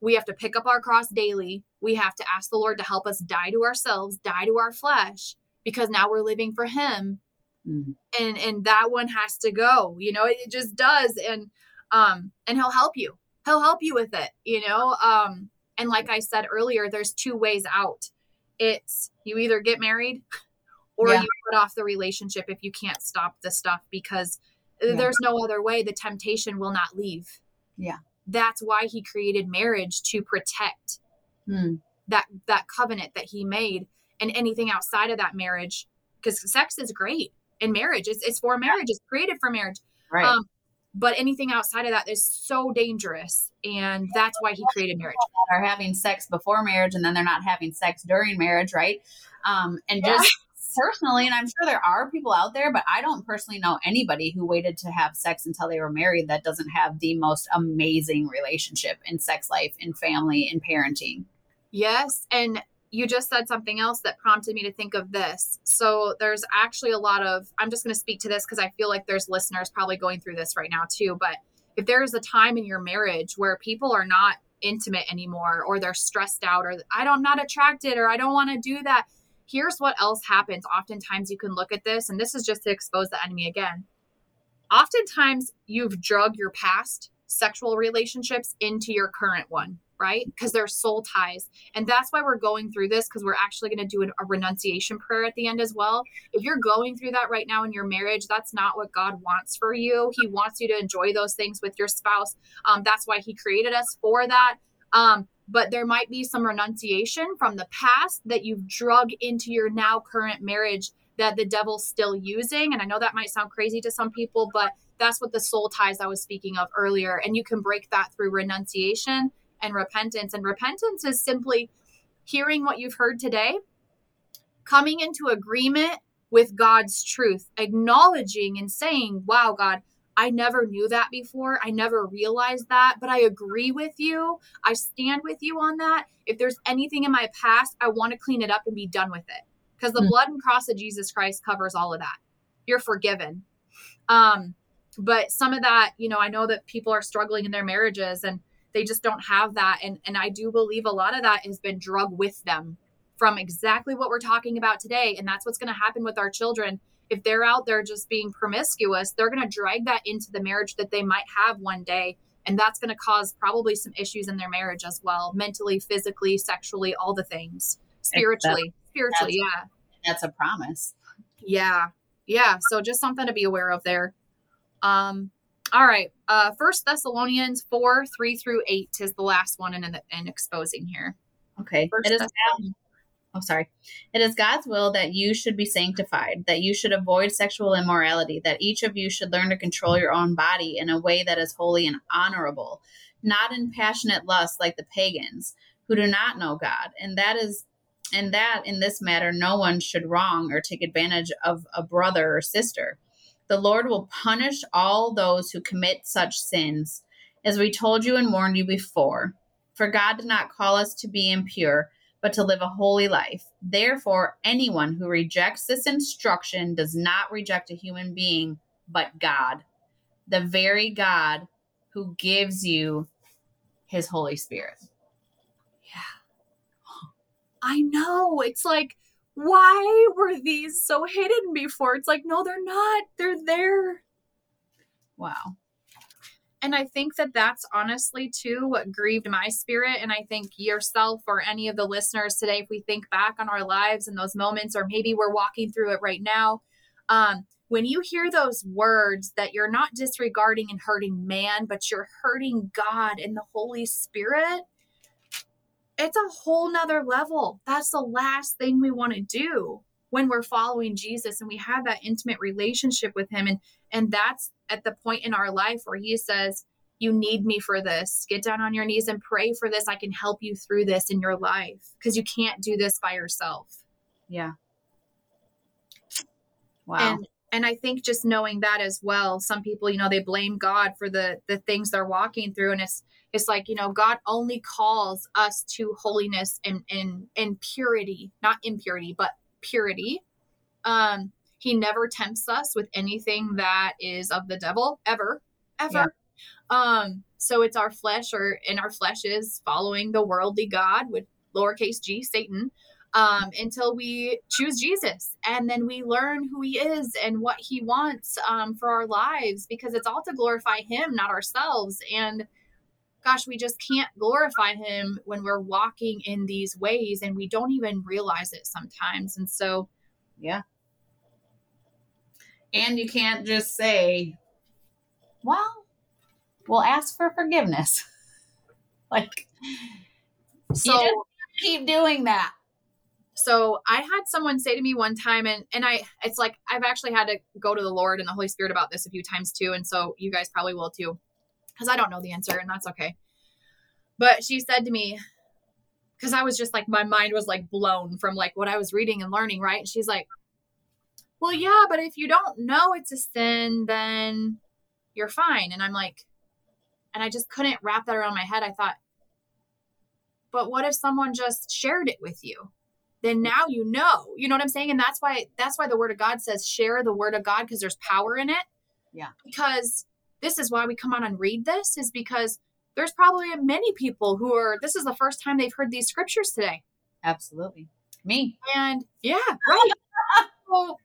we have to pick up our cross daily. We have to ask the Lord to help us die to ourselves, die to our flesh, because now we're living for Him Mhm. and and that one has to go you know it just does and um and he'll help you he'll help you with it you know um and like i said earlier there's two ways out it's you either get married or Yeah. you put off the relationship if you can't stop the stuff because Yeah. there's no other way the temptation will not leave Yeah. that's why he created marriage to protect Hmm. that that covenant that he made and anything outside of that marriage because sex is great in marriage it's, it's for marriage it's created for marriage right um, but anything outside of that is so dangerous and that's why he created marriage are having sex before marriage and then they're not having sex during marriage, right? Um, and Yeah. just personally, and I'm sure there are people out there, but I don't personally know anybody who waited to have sex until they were married that doesn't have the most amazing relationship in sex life, in family, in parenting. yes and you just said something else that prompted me to think of this so there's actually a lot of i'm just going to speak to this because i feel like there's listeners probably going through this right now too but if there is a time in your marriage where people are not intimate anymore or they're stressed out or I don't, I'm not attracted or I don't want to do that. Here's what else happens. Oftentimes you can look at this, and this is just to expose the enemy again. Oftentimes you've drug your past sexual relationships into your current one, right? Because they're soul ties. And that's why we're going through this because we're actually going to do an, a renunciation prayer at the end as well. If you're going through that right now in your marriage, that's not what God wants for you. He wants you to enjoy those things with your spouse. Um, that's why He created us for that. Um, but there might be some renunciation from the past that you've drug into your now current marriage that the devil's still using. And I know that might sound crazy to some people, but that's what the soul ties I was speaking of earlier. And you can break that through renunciation and repentance. And repentance is simply hearing what you've heard today, coming into agreement with God's truth, acknowledging and saying, Wow, God, I never knew that before. I never realized that, but I agree with you. I stand with you on that. If there's anything in my past, I want to clean it up and be done with it. Because the Mm. blood and cross of Jesus Christ covers all of that. You're forgiven. Um, but some of that you know i know that people are struggling in their marriages and they just don't have that and and i do believe a lot of that has been drug with them from exactly what we're talking about today and that's what's going to happen with our children if they're out there just being promiscuous they're going to drag that into the marriage that they might have one day. And that's going to cause probably some issues in their marriage as well mentally physically sexually all the things. Spiritually spiritually yeah. That's a promise. yeah yeah. So just something to be aware of there. Um all right uh first thessalonians 4 3 through 8 is the last one in, in, in exposing here. Okay. First It is oh sorry. It is God's will that you should be sanctified, that you should avoid sexual immorality, that each of you should learn to control your own body in a way that is holy and honorable, not in passionate lust like the pagans who do not know God. And that is and that in this matter no one should wrong or take advantage of a brother or sister. The Lord will punish all those who commit such sins, as we told you and warned you before. For God did not call us to be impure, but to live a holy life. Therefore, anyone who rejects this instruction does not reject a human being, but God, the very God who gives you his Holy Spirit. Yeah. I know. It's like, why were these so hidden before? It's like, no, they're not. They're there. Wow. And I think that that's honestly too what grieved my spirit. And I think yourself or any of the listeners today, if we think back on our lives and those moments, or maybe we're walking through it right now, um, when you hear those words that you're not disregarding and hurting man, but you're hurting God and the Holy Spirit, it's a whole nother level. That's the last thing we want to do when we're following Jesus and we have that intimate relationship with him. And and that's at the point in our life where he says, You need me for this. Get down on your knees and pray for this. I can help you through this in your life because you can't do this by yourself. Yeah. Wow. And and I think just knowing that as well, some people, you know, they blame God for the the things they're walking through. And it's it's like, you know, God only calls us to holiness and and and purity, not impurity, but purity. Um, he never tempts us with anything that is of the devil, ever, ever. Um, so it's our flesh, or in our flesh is following the worldly God with lowercase g, Satan um, until we choose Jesus. And then we learn who he is and what he wants um, for our lives because it's all to glorify him, not ourselves. And gosh, we just can't glorify him when we're walking in these ways and we don't even realize it sometimes. And so, yeah. And you can't just say, well, we'll ask for forgiveness. like, so you just keep doing that. so I had someone say to me one time, and and I it's like I've actually had to go to the Lord and the Holy Spirit about this a few times too, and so you guys probably will too, because I don't know the answer, and that's okay. But she said to me, because I was just like my mind was like blown from like what I was reading and learning, right? And she's like, "Well, yeah, but if you don't know it's a sin, then you're fine." And I'm like, and I just couldn't wrap that around my head. I thought, but what if someone just shared it with you? then now you know you know what i'm saying and that's why that's why the word of god says share the word of god because there's power in it Yeah. because this is why we come on and read this is because there's probably many people who are this is the first time they've heard these scriptures today Absolutely. Me. and yeah right so,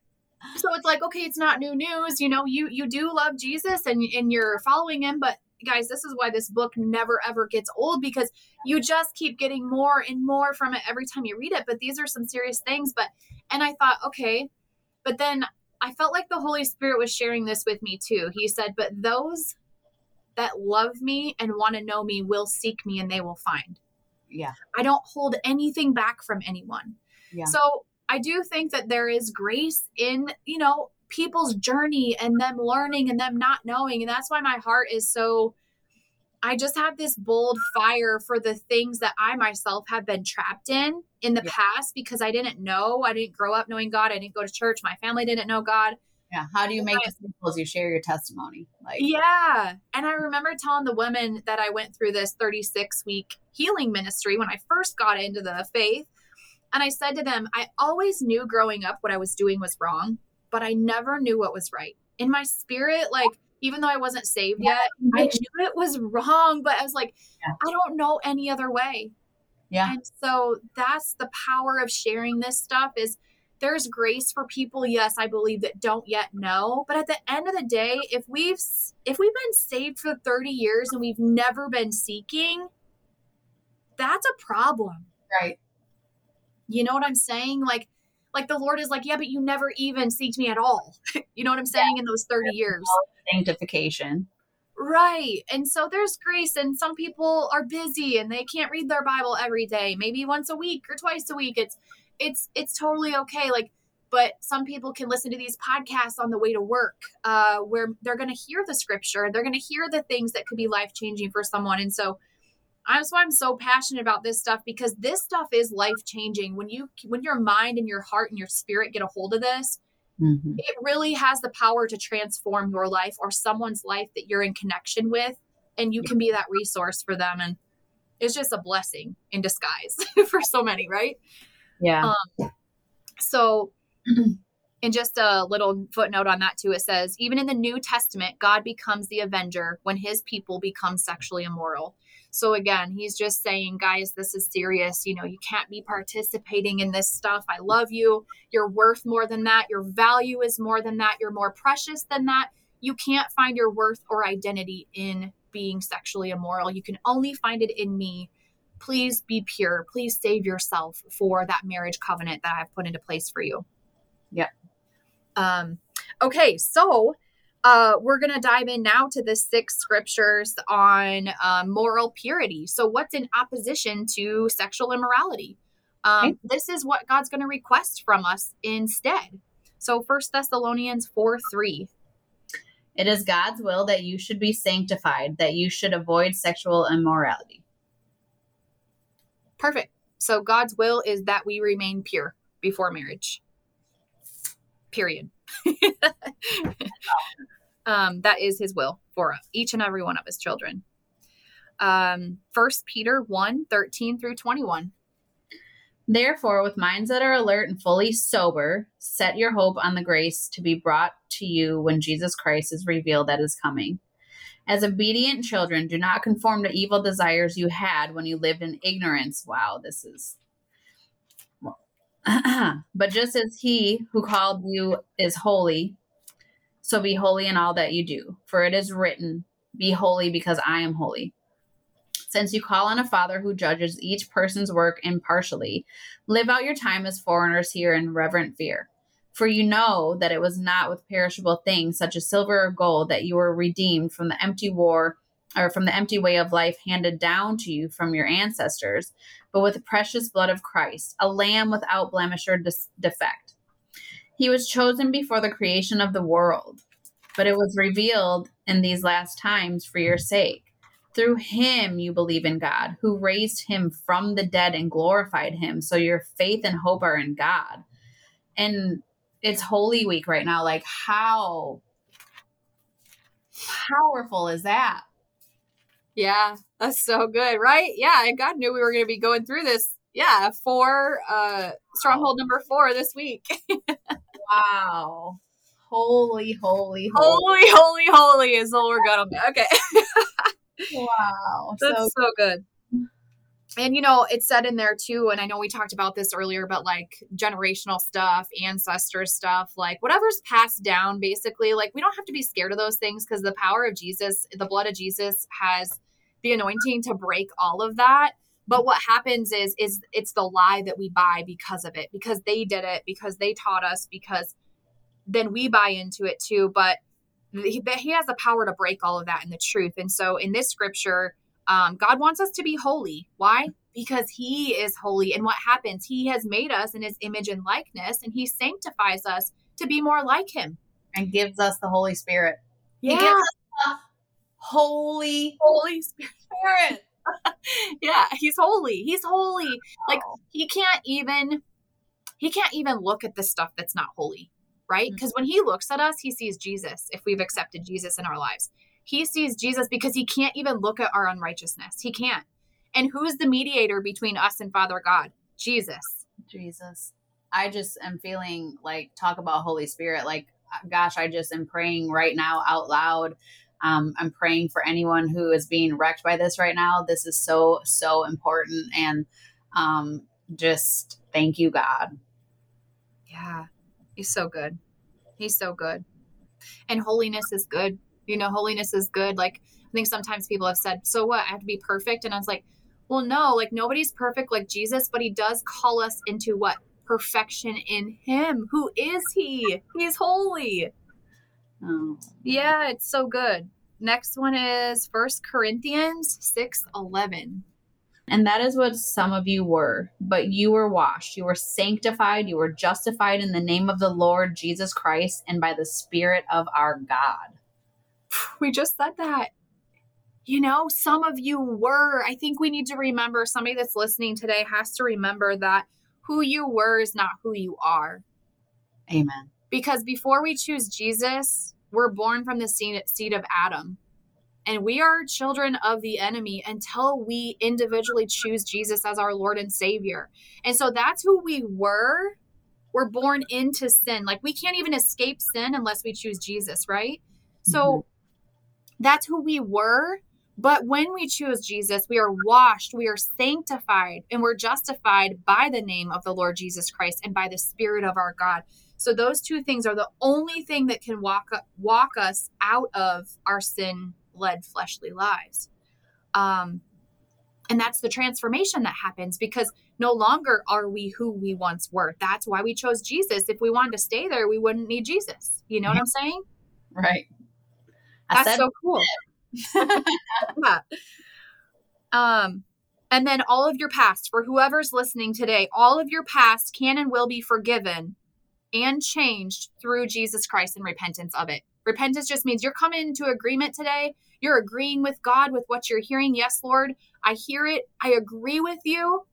so it's like okay it's not new news you know you you do love jesus and and you're following him but guys this is why this book never ever gets old because you just keep getting more and more from it every time you read it but these are some serious things but and i thought okay but then i felt like the holy spirit was sharing this with me too he said but those that love me and want to know me will seek me and they will find Yeah. i don't hold anything back from anyone Yeah. so I do think that there is grace in, you know, people's journey and them learning and them not knowing. And that's why my heart is so I just have this bold fire for the things that I myself have been trapped in in the Yeah. past because I didn't know. I didn't grow up knowing God. I didn't go to church. My family didn't know God. Yeah. How do you make disciples? You share your testimony. Like, Yeah. And I remember telling the women that I went through this 36 week healing ministry when I first got into the faith. And I said to them, I always knew growing up what I was doing was wrong, but I never knew what was right. In my spirit, like, even though I wasn't saved yet. I knew it was wrong, but I was like, yeah. I don't know any other way. Yeah. And so that's the power of sharing this stuff is there's grace for people yes i believe that don't yet know but at the end of the day if we've if we've been saved for 30 years and we've never been seeking that's a problem right you know what i'm saying like like the lord is like yeah but you never even seeked me at all you know what i'm saying yeah. in those 30 years sanctification Right. And so there's grace, and some people are busy and they can't read their Bible every day, maybe once a week or twice a week. It's it's it's totally okay. Like, but some people can listen to these podcasts on the way to work, uh, where they're going to hear the scripture, they're going to hear the things that could be life changing for someone. And so, that's why I'm so passionate about this stuff because this stuff is life changing. When you when your mind and your heart and your spirit get a hold of this, mm-hmm. it really has the power to transform your life or someone's life that you're in connection with, and you can be that resource for them. And it's just a blessing in disguise for so many, right? Yeah. Um, so, and just a little footnote on that too, it says even in the New Testament, God becomes the avenger when his people become sexually immoral. So again, he's just saying, guys, this is serious. You know, you can't be participating in this stuff. I love you. You're worth more than that. Your value is more than that. You're more precious than that. You can't find your worth or identity in being sexually immoral. You can only find it in me please be pure. Please save yourself for that marriage covenant that I've put into place for you. Yeah. Um, okay, so uh, we're going to dive in now to the six scriptures on uh, moral purity. So, what's in opposition to sexual immorality? Um, okay. This is what God's going to request from us instead. So, First Thessalonians 4 3. It is God's will that you should be sanctified, that you should avoid sexual immorality. Perfect. So God's will is that we remain pure before marriage. Period. um, that is his will for each and every one of his children. Um, First Peter 1 13 through 21. Therefore, with minds that are alert and fully sober, set your hope on the grace to be brought to you when Jesus Christ is revealed that is coming. As obedient children, do not conform to evil desires you had when you lived in ignorance. Wow, this is. but just as he who called you is holy, so be holy in all that you do. For it is written, Be holy because I am holy. Since you call on a Father who judges each person's work impartially, live out your time as foreigners here in reverent fear. For you know that it was not with perishable things such as silver or gold that you were redeemed from the empty war or from the empty way of life handed down to you from your ancestors, but with the precious blood of Christ, a lamb without blemish or defect. He was chosen before the creation of the world, but it was revealed in these last times for your sake. Through him you believe in God, who raised him from the dead and glorified him. So your faith and hope are in God. And it's Holy Week right now. Like, how powerful is that? Yeah, that's so good, right? Yeah, and God knew we were going to be going through this. Yeah, four uh stronghold number four this week. wow. Holy, holy, holy, holy, holy is the Lord God Okay. wow. That's so, so good and you know it's said in there too and i know we talked about this earlier but like generational stuff ancestor stuff like whatever's passed down basically like we don't have to be scared of those things because the power of jesus the blood of jesus has the anointing to break all of that. But what happens is is it's the lie that we buy because of it because they did it because they taught us because then we buy into it too but he, he has the power to break all of that in the truth. And so in this scripture um, God wants us to be holy. Why? Because He is holy. And what happens? He has made us in His image and likeness, and He sanctifies us to be more like Him. And gives us the Holy Spirit. Yeah. He gives us the Holy, Holy Spirit. yeah, He's holy. He's holy. Like, He can't even. He can't even look at the stuff that's not holy, right? Because mm-hmm. when he looks at us, he sees Jesus if we've accepted Jesus in our lives. He sees Jesus because he can't even look at our unrighteousness. He can't. And who's the mediator between us and Father God? Jesus. Jesus. I just am feeling like talk about Holy Spirit. Like gosh, I just am praying right now out loud. Um, I'm praying for anyone who is being wrecked by this right now. This is so, so important. And um, just thank you, God. Yeah, He's so good. He's so good. And holiness is good. You know, holiness is good. Like, I think sometimes people have said, so what? I have to be perfect. And I was like, well, no, like nobody's perfect like Jesus, but he does call us into what? Perfection in him. Who is he? He's holy. Oh. Yeah, it's so good. Next one is First Corinthians 6 11. And that is what some of you were. But you were washed, you were sanctified, you were justified in the name of the Lord Jesus Christ and by the Spirit of our God. We just said that. You know, some of you were. I think we need to remember somebody that's listening today has to remember that who you were is not who you are. Amen. Because before we choose Jesus, we're born from the seed of Adam. And we are children of the enemy until we individually choose Jesus as our Lord and Savior. And so that's who we were. We're born into sin. Like we can't even escape sin unless we choose Jesus, right? Mm-hmm. So that's who we were. But when we choose Jesus, we are washed, we are sanctified, and we're justified by the name of the Lord Jesus Christ and by the Spirit of our God. So those two things are the only thing that can walk walk us out of our sin led fleshly lives. Um, and that's the transformation that happens because no longer are we who we once were. That's why we chose Jesus. If we wanted to stay there, we wouldn't need Jesus. You know what I'm saying? Right. I that's so cool. yeah. Um, and then all of your past, for whoever's listening today, all of your past can and will be forgiven and changed through Jesus Christ and repentance of it. Repentance just means you're coming into agreement today. You're agreeing with God with what you're hearing. Yes, Lord, I hear it. I agree with you.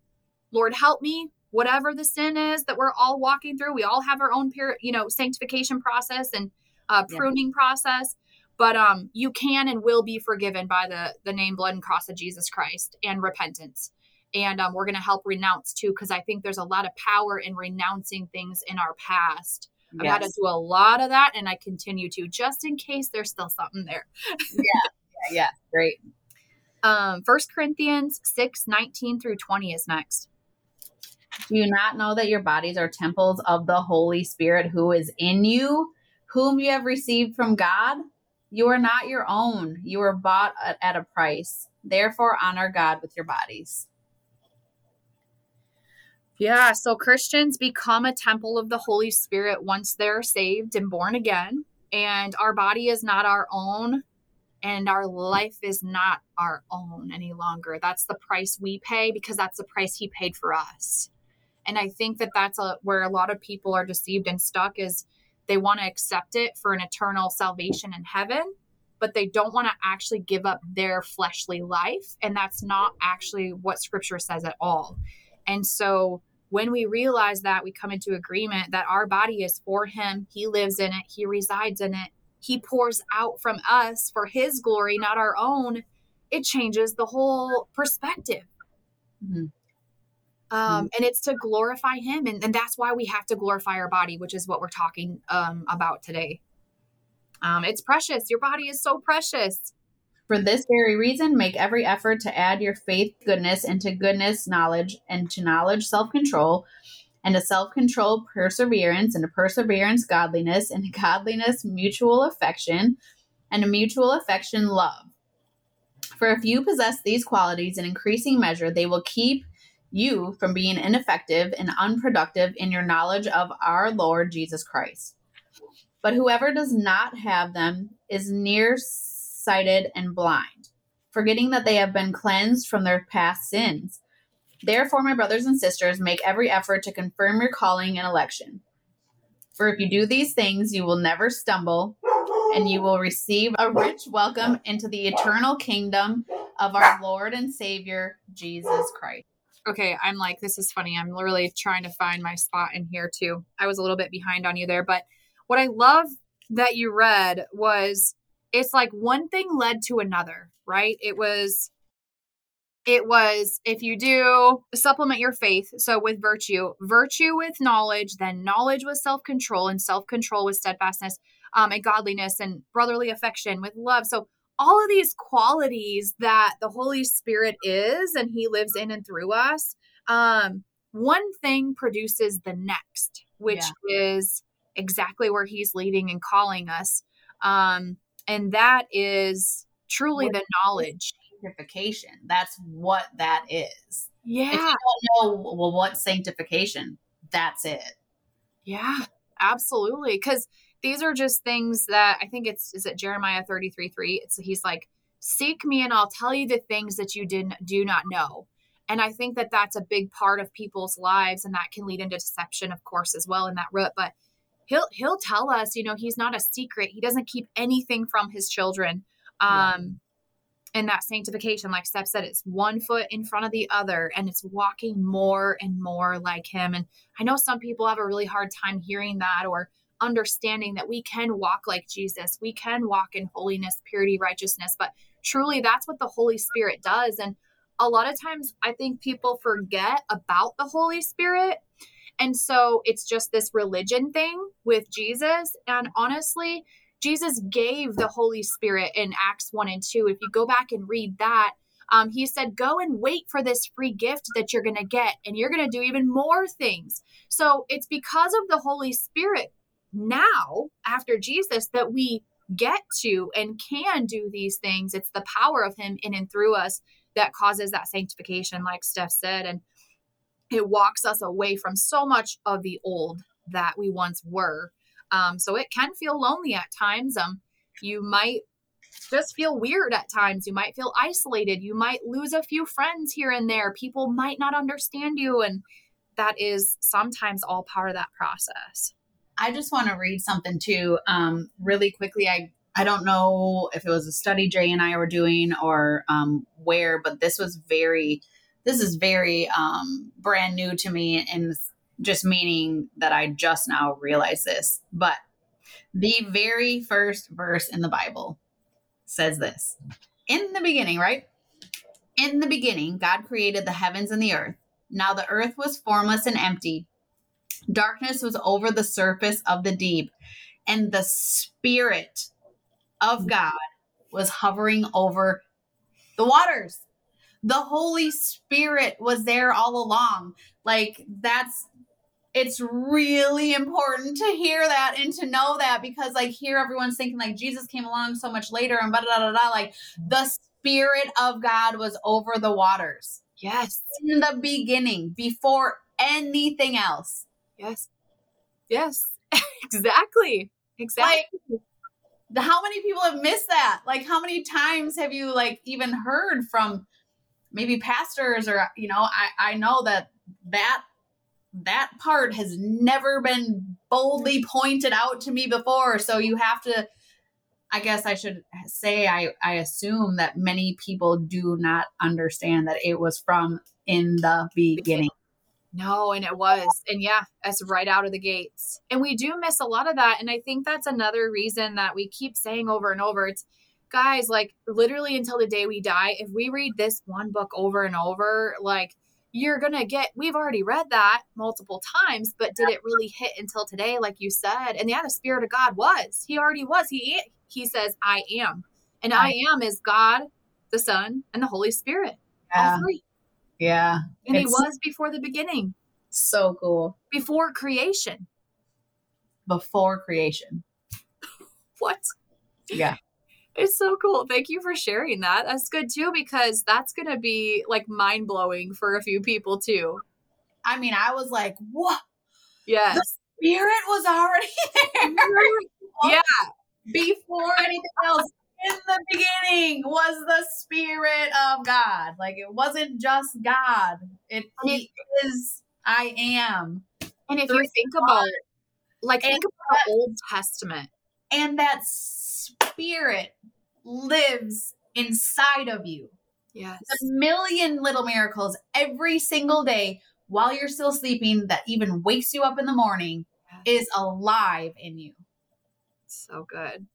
Lord, help me. Whatever the sin is that we're all walking through, we all have our own, you know, sanctification process and uh, pruning yeah. process. But um, you can and will be forgiven by the the name, blood, and cross of Jesus Christ and repentance. And um, we're going to help renounce too, because I think there's a lot of power in renouncing things in our past I've yes. had to do a lot of that and I continue to just in case there's still something there. yeah, yeah, yeah. Great. Um, First Corinthians 6, 19 through 20 is next. Do you not know that your bodies are temples of the Holy Spirit who is in you, whom you have received from God? You are not your own. You were bought at a price. Therefore, honor God with your bodies. Yeah, so Christians become a temple of the Holy Spirit once they're saved and born again. And our body is not our own, and our life is not our own any longer. That's the price we pay because that's the price He paid for us. And I think that that's a, where a lot of people are deceived and stuck is they want to accept it for an eternal salvation in heaven, but they don't want to actually give up their fleshly life. And that's not actually what Scripture says at all. And so when we realize that, we come into agreement that our body is for Him. He lives in it, He resides in it, He pours out from us for His glory, not our own. It changes the whole perspective. Mm-hmm. Um, and it's to glorify him and, and, that's why we have to glorify our body which is what we're talking um, about today. Um, it's precious. Your body is so precious. For this very reason, make every effort to add your faith goodness, and to goodness knowledge, and to knowledge self control, and to self control perseverance, and to perseverance godliness, and to godliness mutual affection, and to mutual affection love. For if you possess these qualities in increasing measure, they will keep you from being ineffective and unproductive in your knowledge of our Lord Jesus Christ. But whoever does not have them is near sighted, and blind, forgetting that they have been cleansed from their past sins. Therefore, my brothers and sisters, make every effort to confirm your calling and election. For if you do these things, you will never stumble, and you will receive a rich welcome into the eternal kingdom of our Lord and Savior, Jesus Christ. Okay, I'm like, this is funny. I'm literally trying to find my spot in here too. I was a little bit behind on you there, but what I love that you read was it's like one thing led to another, right? It was it was if you do supplement your faith, so with virtue, virtue with knowledge, then knowledge with self control, and self control with steadfastness, um, and godliness, and brotherly affection with love. So all of these qualities that the Holy Spirit is, and He lives in and through us. Um, one thing produces the next, which yeah. is exactly where He's leading and calling us. Um, and that is truly what the knowledge sanctification. That's what that is. Yeah. If you don't know well what sanctification, that's it. Yeah, absolutely. Because these are just things that I think it's is it Jeremiah 33 3. It's he's like, seek me and I'll tell you the things that you didn't do not know. And I think that that's a big part of people's lives, and that can lead into deception, of course, as well in that root. But he'll he'll tell us, you know, he's not a secret. He doesn't keep anything from his children. Um, and that sanctification like steph said it's one foot in front of the other and it's walking more and more like him and i know some people have a really hard time hearing that or understanding that we can walk like jesus we can walk in holiness purity righteousness but truly that's what the holy spirit does and a lot of times i think people forget about the holy spirit and so it's just this religion thing with jesus and honestly Jesus gave the Holy Spirit in Acts 1 and 2. If you go back and read that, um, he said, Go and wait for this free gift that you're going to get, and you're going to do even more things. So it's because of the Holy Spirit now, after Jesus, that we get to and can do these things. It's the power of Him in and through us that causes that sanctification, like Steph said. And it walks us away from so much of the old that we once were um, so it can feel lonely at times. Um, you might just feel weird at times. You might feel isolated. You might lose a few friends here and there. People might not understand you. And that is sometimes all part of that process. I just want to read something too, um, really quickly. I I don't know if it was a study Jay and I were doing or um, where, but this was very, this is very um, brand new to me, and just meaning that I just now realized this. But the very first verse in the Bible says this In the beginning, right? In the beginning, God created the heavens and the earth. Now the earth was formless and empty. Darkness was over the surface of the deep, and the Spirit of mm. God was hovering over the waters. The Holy Spirit was there all along. Like, that's it's really important to hear that and to know that because like here everyone's thinking like Jesus came along so much later and blah, blah, blah, blah, like the spirit of God was over the waters. Yes. In the beginning, before anything else. Yes. Yes. exactly. Exactly. Like, how many people have missed that? Like how many times have you like even heard from maybe pastors or you know, I I know that that that part has never been boldly pointed out to me before. So you have to, I guess I should say, I, I assume that many people do not understand that it was from in the beginning. No, and it was. And yeah, that's right out of the gates. And we do miss a lot of that. And I think that's another reason that we keep saying over and over it's, guys, like literally until the day we die, if we read this one book over and over, like, you're going to get, we've already read that multiple times, but did it really hit until today, like you said? And yeah, the Spirit of God was. He already was. He, he says, I am. And I, am is God, the Son, and the Holy Spirit. Yeah. All three. Yeah. And it's he was before the beginning. So cool. Before creation. Before creation. what? Yeah. It's so cool. Thank you for sharing that. That's good too, because that's going to be like mind blowing for a few people too. I mean, I was like, what? Yes. The spirit was already there. yeah. Before anything else. In the beginning was the spirit of God. Like it wasn't just God. It, it is I am. And if you think about like think about the Old Testament. And that spirit lives inside of you. Yes. A million little miracles every single day while you're still sleeping that even wakes you up in the morning yes. is alive in you. So good.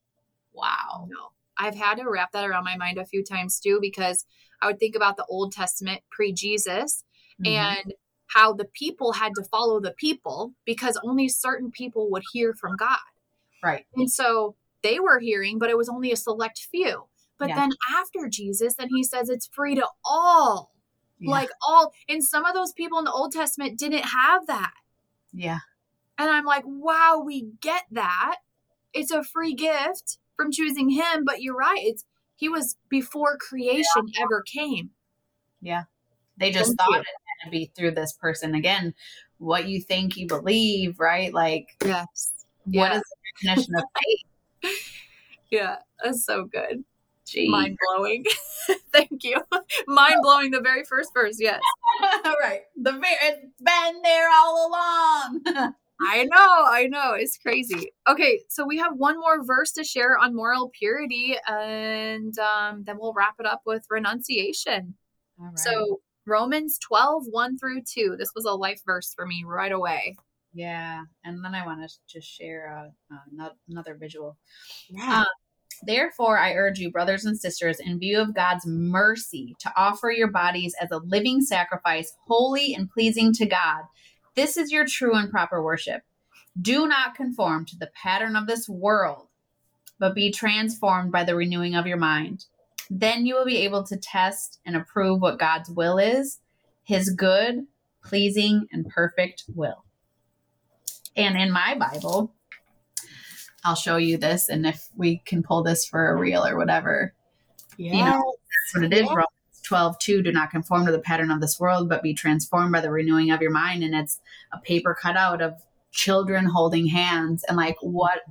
Wow. No. I've had to wrap that around my mind a few times too, because I would think about the Old Testament pre Jesus mm-hmm. and how the people had to follow the people because only certain people would hear from God. Right. And so they were hearing, but it was only a select few. But yeah. then after Jesus, then he says it's free to all. Yeah. Like all, and some of those people in the Old Testament didn't have that. Yeah. And I'm like, wow, we get that. It's a free gift from choosing him, but you're right. It's he was before creation yeah. ever came. Yeah. They just Thank thought you. it had to be through this person. Again, what you think you believe, right? Like yes. What yeah. is the definition of faith? yeah, that's so good. Mind blowing. Thank you. Mind blowing. The very first verse. Yes. all right. The very it's been there all along. I know, I know. It's crazy. Okay, so we have one more verse to share on moral purity, and um, then we'll wrap it up with renunciation. So Romans 12, 1 through 2. This was a life verse for me right away. Yeah, and then I want to just share uh, uh, another visual. Yeah. Um, Therefore, I urge you, brothers and sisters, in view of God's mercy, to offer your bodies as a living sacrifice, holy and pleasing to God. This is your true and proper worship. Do not conform to the pattern of this world, but be transformed by the renewing of your mind. Then you will be able to test and approve what God's will is, his good, pleasing, and perfect will. And in my Bible, I'll show you this, and if we can pull this for a reel or whatever, yeah, you know, that's what it is. Romans 12, 2, do not conform to the pattern of this world, but be transformed by the renewing of your mind. And it's a paper cutout of children holding hands and like what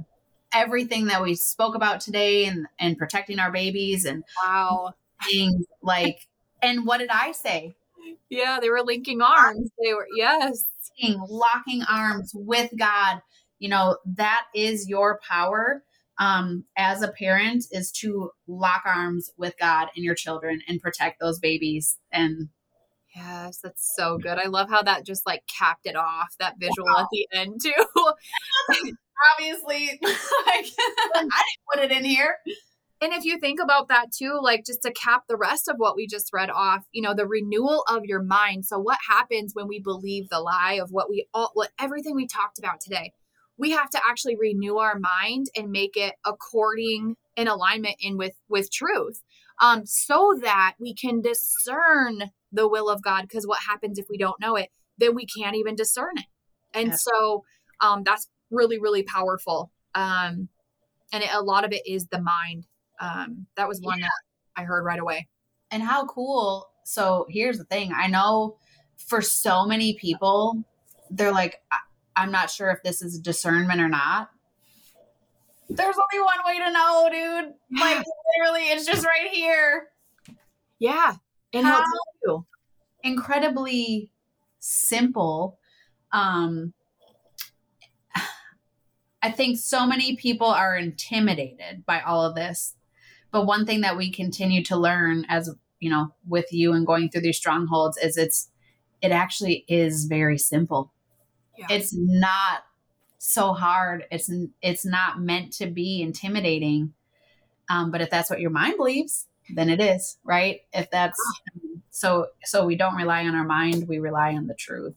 everything that we spoke about today and and protecting our babies and wow things like and what did I say? Yeah, they were linking arms. They were yes. Locking arms with God you know that is your power um, as a parent is to lock arms with God and your children and protect those babies. And yes, that's so good. I love how that just like capped it off that visual wow. at the end too. Obviously, like, I didn't put it in here. And if you think about that too, like just to cap the rest of what we just read off, you know, the renewal of your mind. So what happens when we believe the lie of what we all what everything we talked about today? We have to actually renew our mind and make it according in alignment in with with truth um so that we can discern the will of god because what happens if we don't know it then we can't even discern it and yeah. so um that's really really powerful um and it, a lot of it is the mind um that was one yeah. that i heard right away and how cool so here's the thing i know for so many people they're like I'm not sure if this is discernment or not. There's only one way to know, dude. Like literally, it's just right here. Yeah. And How you. incredibly simple. Um I think so many people are intimidated by all of this. But one thing that we continue to learn as you know, with you and going through these strongholds is it's it actually is very simple yeah. It's not so hard. It's it's not meant to be intimidating. Um, but if that's what your mind believes, then it is, right? If that's so so we don't rely on our mind, we rely on the truth.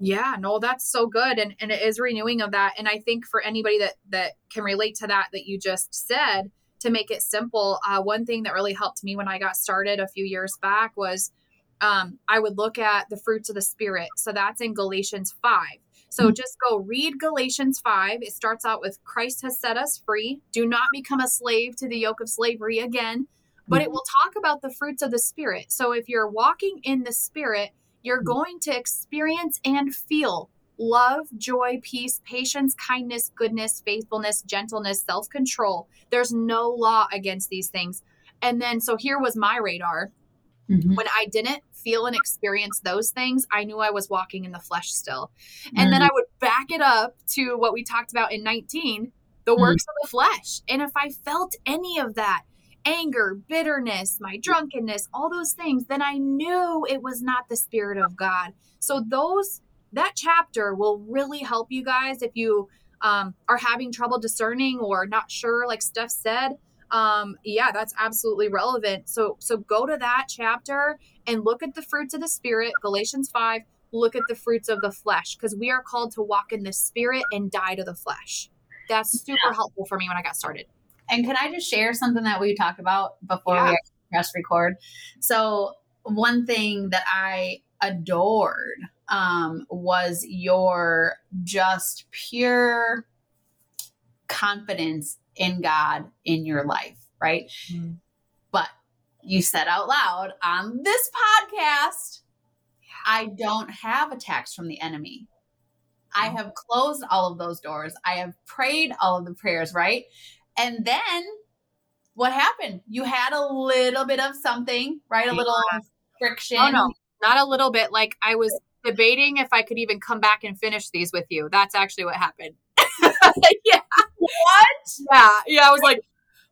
Yeah, no, that's so good. And and it is renewing of that. And I think for anybody that that can relate to that that you just said, to make it simple, uh, one thing that really helped me when I got started a few years back was um, I would look at the fruits of the spirit. So that's in Galatians 5. So mm-hmm. just go read Galatians 5. It starts out with Christ has set us free. Do not become a slave to the yoke of slavery again. But it mm-hmm. will talk about the fruits of the Spirit. So if you're walking in the Spirit, you're mm-hmm. going to experience and feel love, joy, peace, patience, kindness, goodness, faithfulness, gentleness, self control. There's no law against these things. And then, so here was my radar. Mm-hmm. When I didn't feel and experience those things, I knew I was walking in the flesh still. And mm-hmm. then I would back it up to what we talked about in 19 the mm-hmm. works of the flesh. And if I felt any of that, anger, bitterness, my drunkenness, all those things, then I knew it was not the Spirit of God. So, those, that chapter will really help you guys if you um, are having trouble discerning or not sure, like Steph said. um yeah that's absolutely relevant so so go to that chapter and look at the fruits of the spirit galatians 5 look at the fruits of the flesh because we are called to walk in the spirit and die to the flesh that's super yeah. helpful for me when i got started and can i just share something that we talked about before yeah. we press record so one thing that i adored um, was your just pure confidence in God in your life, right? Mm-hmm. You said out loud on this podcast, I don't have attacks from the enemy. I have closed all of those doors. I have prayed all of the prayers, right? And then what happened? You had a little bit of something, right? A little friction. Oh, no, not a little bit. Like I was debating if I could even come back and finish these with you. That's actually what happened. yeah. What? Yeah. Yeah. I was like,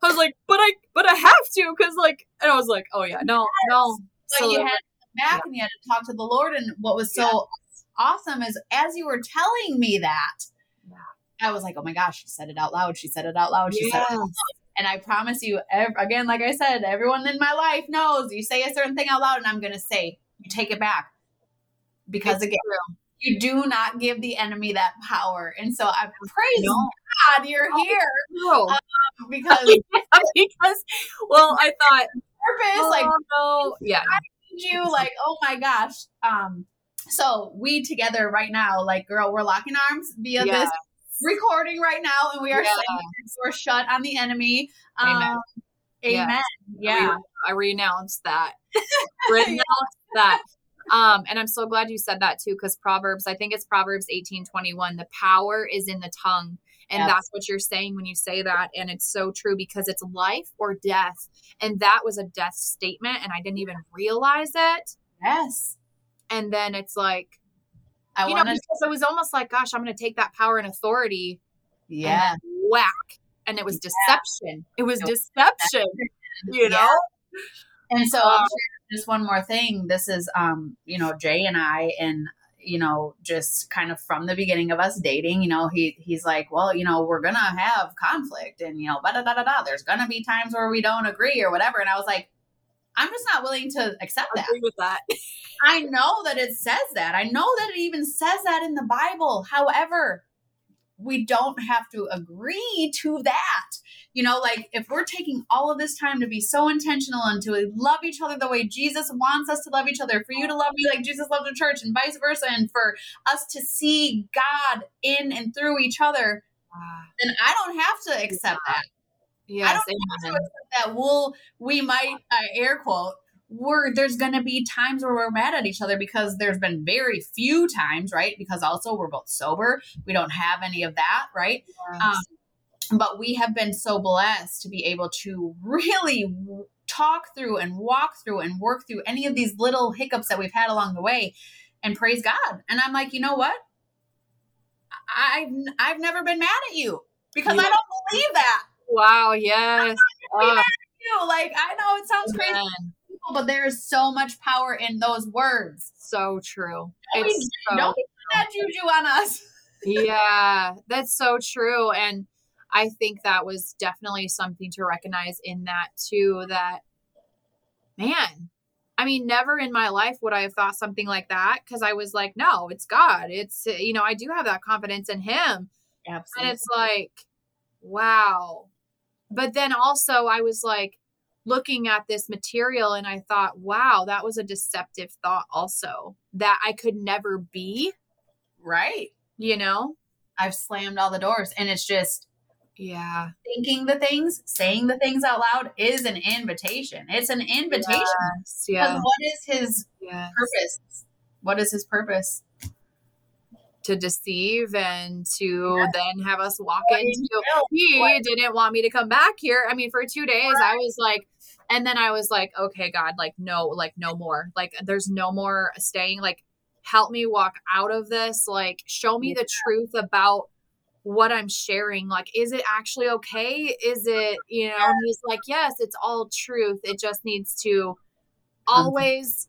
I was like, but I, but I have to, because like, and I was like, oh yeah, no, yes. no. So, you had to come back yeah. and you had to talk to the Lord. And what was so yes. awesome is as you were telling me that, yeah. I was like, oh my gosh, she said it out loud. She said it out loud. She yes. said it out loud. And I promise you, ev- again, like I said, everyone in my life knows you say a certain thing out loud, and I'm going to say, you take it back because it's again, true. You do not give the enemy that power. And so I praise no. God you're oh, here no. um, because because well, I thought purpose oh, like no, yeah, you like oh my gosh. Um, so we together right now, like girl, we're locking arms via yeah. this recording right now, and we are yeah. we're shut on the enemy. Amen. Um, amen. Yeah, yeah. I, re- I renounced that. renounced that. Um, and I'm so glad you said that too, because Proverbs, I think it's Proverbs 18 21, the power is in the tongue. And yes. that's what you're saying when you say that. And it's so true because it's life or death. And that was a death statement. And I didn't even realize it. Yes. And then it's like, I you know, because it was almost like, gosh, I'm going to take that power and authority. Yeah. And whack. And it was deception. Yeah. It was deception, you know? Yeah. And so um, just one more thing. This is, um, you know, Jay and I, and you know, just kind of from the beginning of us dating, you know, he he's like, well, you know, we're gonna have conflict, and you know, da da da da da. There's gonna be times where we don't agree or whatever. And I was like, I'm just not willing to accept that. with that. I know that it says that. I know that it even says that in the Bible. However, we don't have to agree to that. You know, like if we're taking all of this time to be so intentional and to love each other the way Jesus wants us to love each other, for you to love me like Jesus loved the church and vice versa, and for us to see God in and through each other, then I don't have to accept that. Yes, I don't amen. have to accept that we'll, we might, uh, air quote, we're there's going to be times where we're mad at each other because there's been very few times, right? Because also we're both sober. We don't have any of that, right? Yes. Um, but we have been so blessed to be able to really talk through and walk through and work through any of these little hiccups that we've had along the way and praise God. And I'm like, you know what? I've I've never been mad at you because yeah. I don't believe that. Wow, yes. Oh. Like I know it sounds crazy people, but there is so much power in those words. So true. Nobody, it's so nobody that juju on us. yeah, that's so true. And I think that was definitely something to recognize in that too. That man, I mean, never in my life would I have thought something like that because I was like, no, it's God. It's, you know, I do have that confidence in Him. Absolutely. And it's like, wow. But then also, I was like, looking at this material and I thought, wow, that was a deceptive thought also that I could never be. Right. You know, I've slammed all the doors and it's just, yeah. Thinking the things, saying the things out loud is an invitation. It's an invitation. Yes, yeah. What is his yes. purpose? What is his purpose? to deceive and to yeah. then have us walk into he didn't want me to come back here. I mean, for two days right. I was like, and then I was like, okay, God, like, no, like, no more. Like, there's no more staying. Like, help me walk out of this. Like, show me yeah. the truth about what I'm sharing. Like, is it actually okay? Is it, you know, and he's like, yes, it's all truth. It just needs to always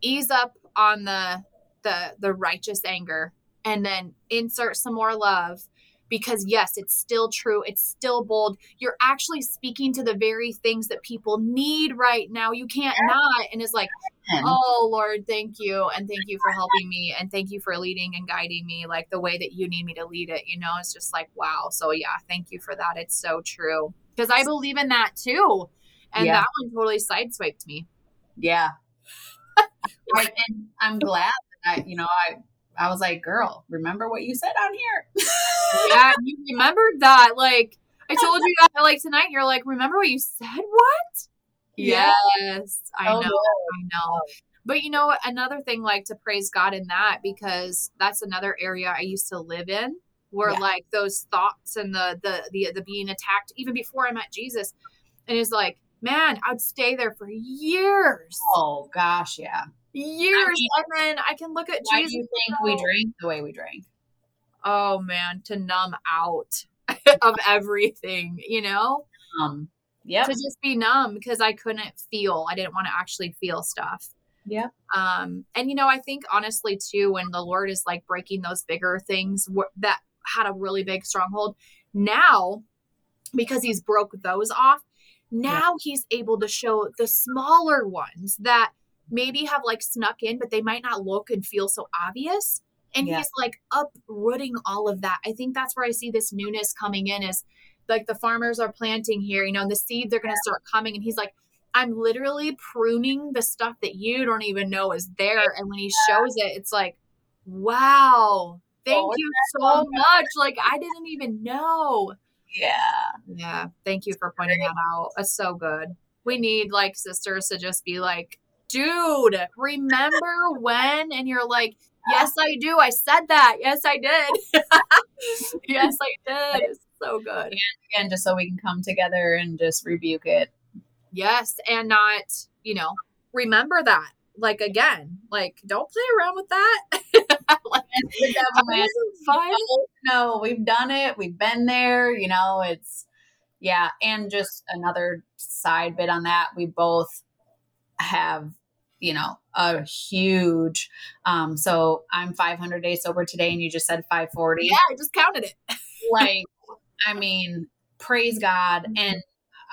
ease up on the, the, the righteous anger and then insert some more love because yes, it's still true. It's still bold. You're actually speaking to the very things that people need right now. You can't not. And it's like, oh Lord, thank you. And thank you for helping me. And thank you for leading and guiding me like the way that you need me to lead it. You know, it's just like, wow. So yeah, thank you for that. It's so true. Because I believe in that too. And yeah. that one totally sideswiped me. Yeah. right. And I'm glad that I, you know, I I was like, girl, remember what you said on here? yeah, you remembered that. Like, I told you that, like, tonight, you're like, remember what you said? What? Yes, I oh, know. I know. But you know, another thing, like, to praise God in that, because that's another area I used to live in where yeah. like those thoughts and the, the the the being attacked even before I met Jesus and it's like man I'd stay there for years oh gosh yeah years, I mean, and then I can look at why Jesus. Do you think we drink the way we drink? Oh man, to numb out of everything, you know. Um, yeah. To just be numb because I couldn't feel. I didn't want to actually feel stuff. Yeah. Um, and you know, I think honestly too, when the Lord is like breaking those bigger things that had a really big stronghold, now because He's broke those off, now yeah. He's able to show the smaller ones that maybe have like snuck in, but they might not look and feel so obvious. And yeah. he's like uprooting all of that. I think that's where I see this newness coming in is like the farmers are planting here, you know, the seeds are going to start coming. And he's like, I'm literally pruning the stuff that you don't even know is there. And when he shows it, it's like, wow, thank oh, you so much. Like, I didn't even know. Yeah. Yeah. Thank you for pointing that out. That's so good. We need like sisters to just be like, dude, remember when? And you're like, yes, I do. I said that. Yes, I did. yes, I did. It's so good. And again, just so we can come together and just rebuke it. Yes. And not, you know, remember that. Like again, like don't play around with that. like. No, we've done it. We've been there. You know, it's yeah. And just another side bit on that, we both have you know a huge um so i'm 500 days sober today and you just said 540 yeah i just counted it. Like i mean praise god. Mm-hmm. and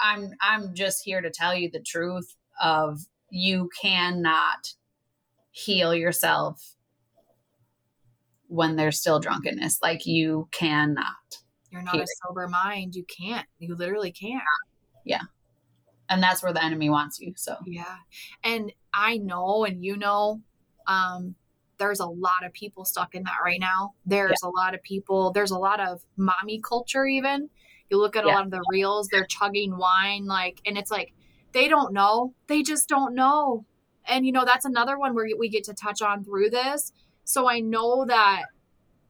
i'm i'm just here to tell you the truth of you cannot heal yourself when there's still drunkenness. Like you cannot you're not a sober mind. You can't. You literally can't. Yeah and that's where the enemy wants you so. Yeah. And i know and you know um there's a lot of people stuck in that right now. There's yeah. a lot of people there's a lot of mommy culture even. You look at yeah. a lot of the reels they're chugging wine like and it's like they don't know. They just don't know. And you know that's another one where we get to touch on through this. So i know that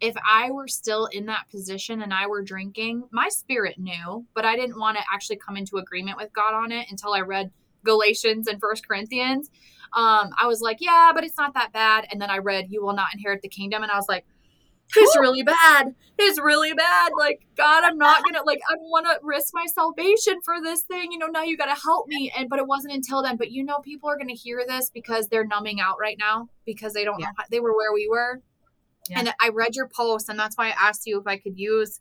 if I were still in that position and I were drinking, my spirit knew, but I didn't want to actually come into agreement with God on it until I read Galatians and First Corinthians. Um, I was like, yeah, but it's not that bad. And then I read, You will not inherit the kingdom. And I was like, it's really bad. It's really bad. Like, God, I'm not gonna like I want to risk my salvation for this thing. You know, now you gotta help me. And but it wasn't until then. But you know, people are gonna hear this because they're numbing out right now because they don't yeah. know how, they were where we were. Yeah. And I read your post, and that's why I asked you if I could use,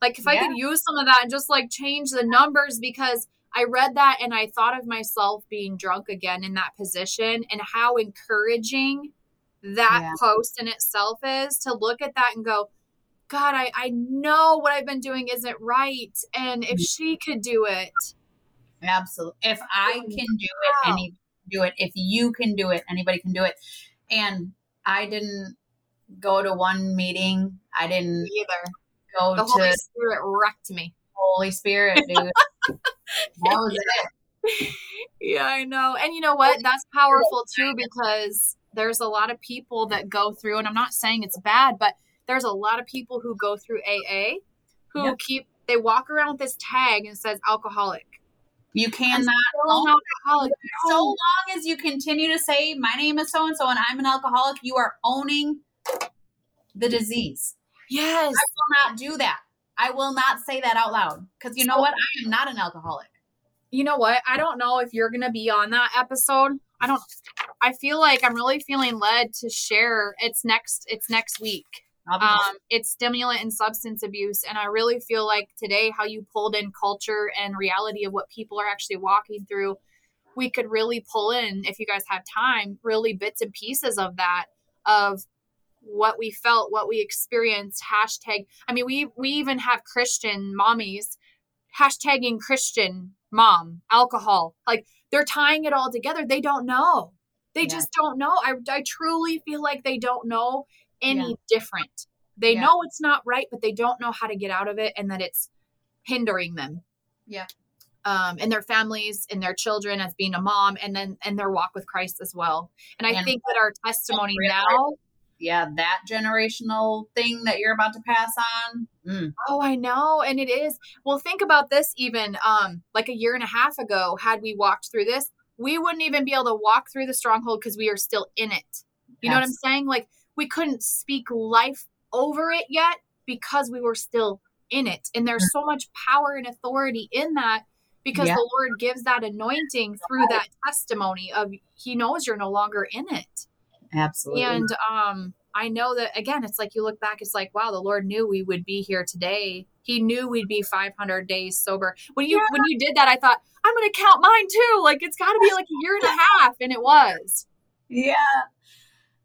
like, if yeah. I could use some of that and just like change the numbers because I read that and I thought of myself being drunk again in that position and how encouraging that yeah. post in itself is to look at that and go, God, I, I know what I've been doing isn't right. And if mm-hmm. she could do it. Absolutely. If I can do it, anybody can do it. If you can do it, anybody can do it. And I didn't go to one meeting. I didn't Me either. Go the to Holy Spirit wrecked me. Holy Spirit, dude. that was yeah. it. Yeah, I know. And you know what? That's powerful too because there's a lot of people that go through, and I'm not saying it's bad, but there's a lot of people who go through AA who keep they walk around with this tag and says alcoholic. You cannot own alcoholic. So long as you continue to say, My name is so and so and I'm an alcoholic, you are owning the disease. Yes. I will not do that. I will not say that out loud because you know what? I am not an alcoholic. You know what? I don't know if you're going to be on that episode. I don't I feel like I'm really feeling led to share it's next it's next week. Um, it's stimulant and substance abuse. And I really feel like today, how you pulled in culture and reality of what people are actually walking through, we could really pull in, if you guys have time, really bits and pieces of that, of what we felt, what we experienced. Hashtag. I mean, we we even have Christian mommies hashtagging Christian mom alcohol. Like they're tying it all together. They don't know. They yeah. just don't know. I I truly feel like they don't know any yeah. different. They yeah. know it's not right, but they don't know how to get out of it and that it's hindering them. Yeah. Um, and their families and their children as being a mom and then and their walk with Christ as well. And I and think that our testimony now yeah, that generational thing that you're about to pass on. Mm. Oh, I know. And it is. Well, think about this even um like a year and a half ago, had we walked through this, we wouldn't even be able to walk through the stronghold because we are still in it. You yes. know what I'm saying? Like we couldn't speak life over it yet because we were still in it. And there's so much power and authority in that because yeah. the Lord gives that anointing through that testimony of he knows you're no longer in it. Absolutely. And um I know that again, it's like you look back, it's like, wow, the Lord knew we would be here today. He knew we'd be 500 days sober. When you yeah. when you did that, I thought I'm going to count mine too. Like it's got to be like a year and a half, and it was. Yeah.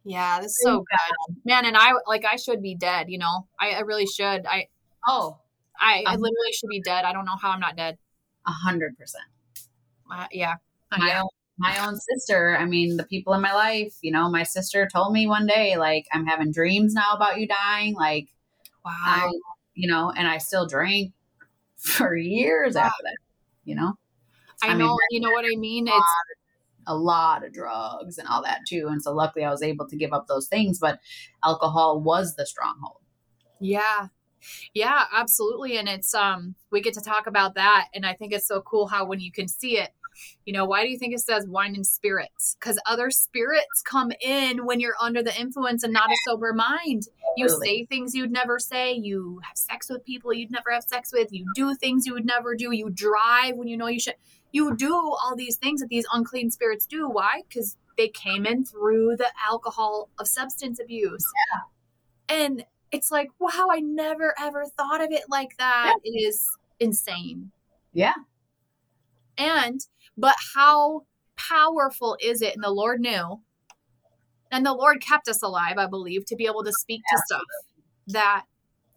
Yeah, this is so good, man. And I like I should be dead. You know, I, I really should. I oh, I, I literally should be dead. I don't know how I'm not dead. A hundred percent. Uh, yeah. My yeah. My own sister. I mean, the people in my life. You know, my sister told me one day, like, I'm having dreams now about you dying. Like, wow. I, you know, and I still drank for years wow. after that. You know. I, I know. Mean, you know what I mean. It's a lot of drugs and all that too. And so luckily I was able to give up those things, but alcohol was the stronghold. Yeah. Yeah, absolutely. And it's um we get to talk about that and I think it's so cool how when you can see it, you know, why do you think it says wine and spirits? Cuz other spirits come in when you're under the influence and not a sober mind. You say things you'd never say, you have sex with people you'd never have sex with, you do things you would never do, you drive when you know you should you do all these things that these unclean spirits do. Why? Because they came in through the alcohol of substance abuse. Yeah. And it's like, wow, I never ever thought of it like that. Yeah. It is insane. Yeah. And, but how powerful is it? And the Lord knew. And the Lord kept us alive, I believe, to be able to speak yeah. to stuff that,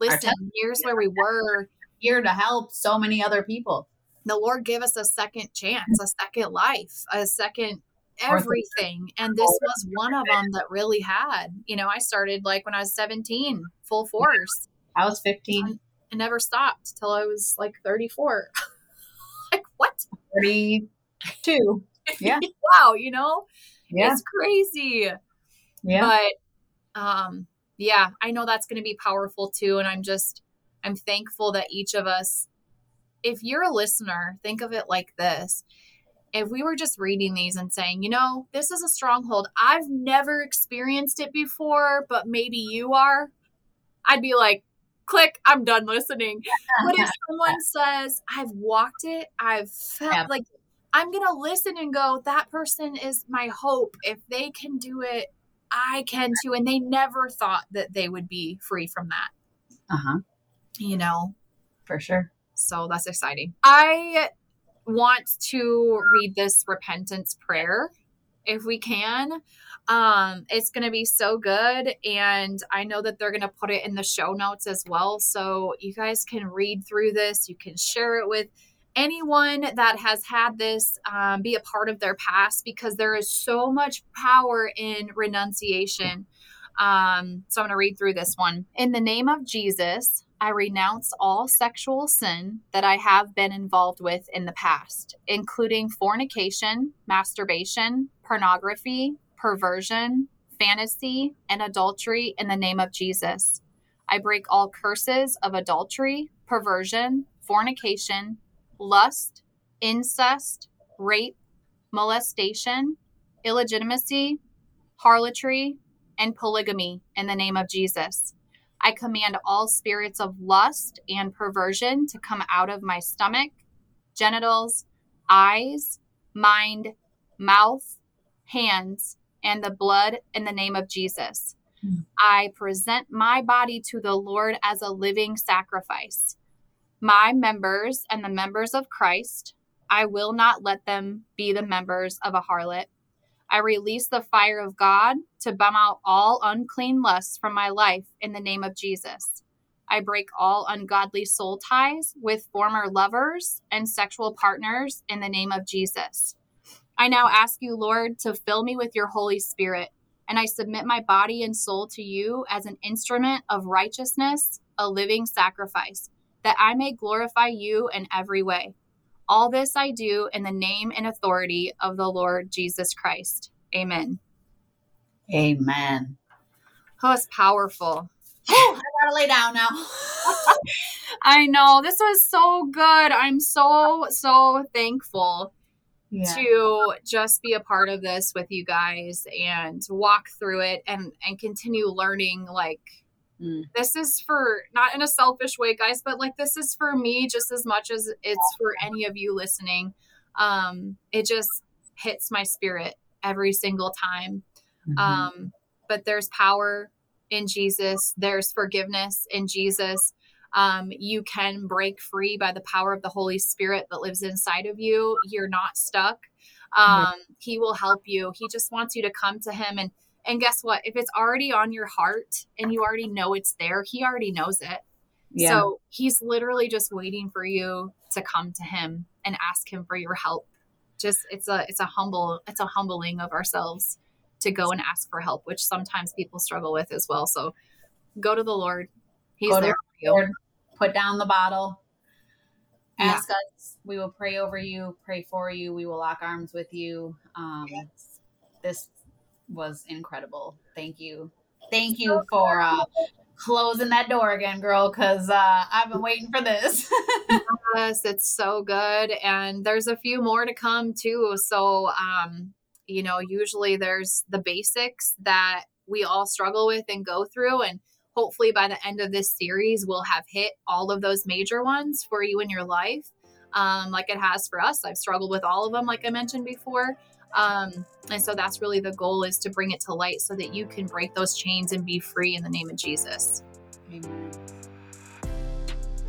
listen, here's where we were. Here to help so many other people the Lord gave us a second chance, a second life, a second everything. And this was one of them that really had. You know, I started like when I was 17, full force. I was 15. I never stopped till I was like 34. like, what? 32. Yeah. wow, you know? Yeah. It's crazy. Yeah. But um yeah, I know that's going to be powerful too and I'm just I'm thankful that each of us if you're a listener, think of it like this. If we were just reading these and saying, you know, this is a stronghold, I've never experienced it before, but maybe you are, I'd be like, click, I'm done listening. But if someone says, I've walked it, I've felt yeah. like, I'm going to listen and go, that person is my hope. If they can do it, I can too. And they never thought that they would be free from that. Uh huh. You know, for sure. So that's exciting. I want to read this repentance prayer if we can. Um, it's going to be so good. And I know that they're going to put it in the show notes as well. So you guys can read through this. You can share it with anyone that has had this um, be a part of their past because there is so much power in renunciation. Um, so I'm going to read through this one. In the name of Jesus, I renounce all sexual sin that I have been involved with in the past, including fornication, masturbation, pornography, perversion, fantasy, and adultery in the name of Jesus. I break all curses of adultery, perversion, fornication, lust, incest, rape, molestation, illegitimacy, harlotry, and polygamy in the name of Jesus. I command all spirits of lust and perversion to come out of my stomach, genitals, eyes, mind, mouth, hands, and the blood in the name of Jesus. Mm. I present my body to the Lord as a living sacrifice. My members and the members of Christ, I will not let them be the members of a harlot. I release the fire of God to bum out all unclean lusts from my life in the name of Jesus. I break all ungodly soul ties with former lovers and sexual partners in the name of Jesus. I now ask you, Lord, to fill me with your Holy Spirit, and I submit my body and soul to you as an instrument of righteousness, a living sacrifice, that I may glorify you in every way. All this I do in the name and authority of the Lord Jesus Christ. Amen. Amen. Oh, it's powerful. Oh, I gotta lay down now. I know. This was so good. I'm so, so thankful yeah. to just be a part of this with you guys and walk through it and and continue learning like mm. this is for not in a selfish way guys but like this is for me just as much as it's for any of you listening um it just hits my spirit every single time mm-hmm. um but there's power in Jesus there's forgiveness in Jesus um, you can break free by the power of the Holy Spirit that lives inside of you. You're not stuck. Um, he will help you. He just wants you to come to him and and guess what? If it's already on your heart and you already know it's there, he already knows it. Yeah. So he's literally just waiting for you to come to him and ask him for your help. Just it's a it's a humble it's a humbling of ourselves to go and ask for help, which sometimes people struggle with as well. So go to the Lord. He's go there for you. Lord put down the bottle, ask yeah. us. We will pray over you, pray for you. We will lock arms with you. Um, yes. This was incredible. Thank you. Thank you for uh, closing that door again, girl, because uh, I've been waiting for this. yes, it's so good. And there's a few more to come too. So, um, you know, usually there's the basics that we all struggle with and go through. And hopefully by the end of this series, we'll have hit all of those major ones for you in your life, um, like it has for us. I've struggled with all of them, like I mentioned before. Um, and so that's really the goal is to bring it to light so that you can break those chains and be free in the name of Jesus. Amen.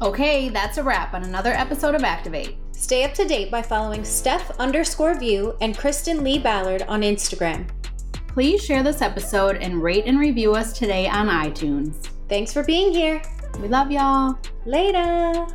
Okay, that's a wrap on another episode of Activate. Stay up to date by following Steph underscore view and Kristen Lee Ballard on Instagram. Please share this episode and rate and review us today on iTunes. Thanks for being here. We love y'all. Later.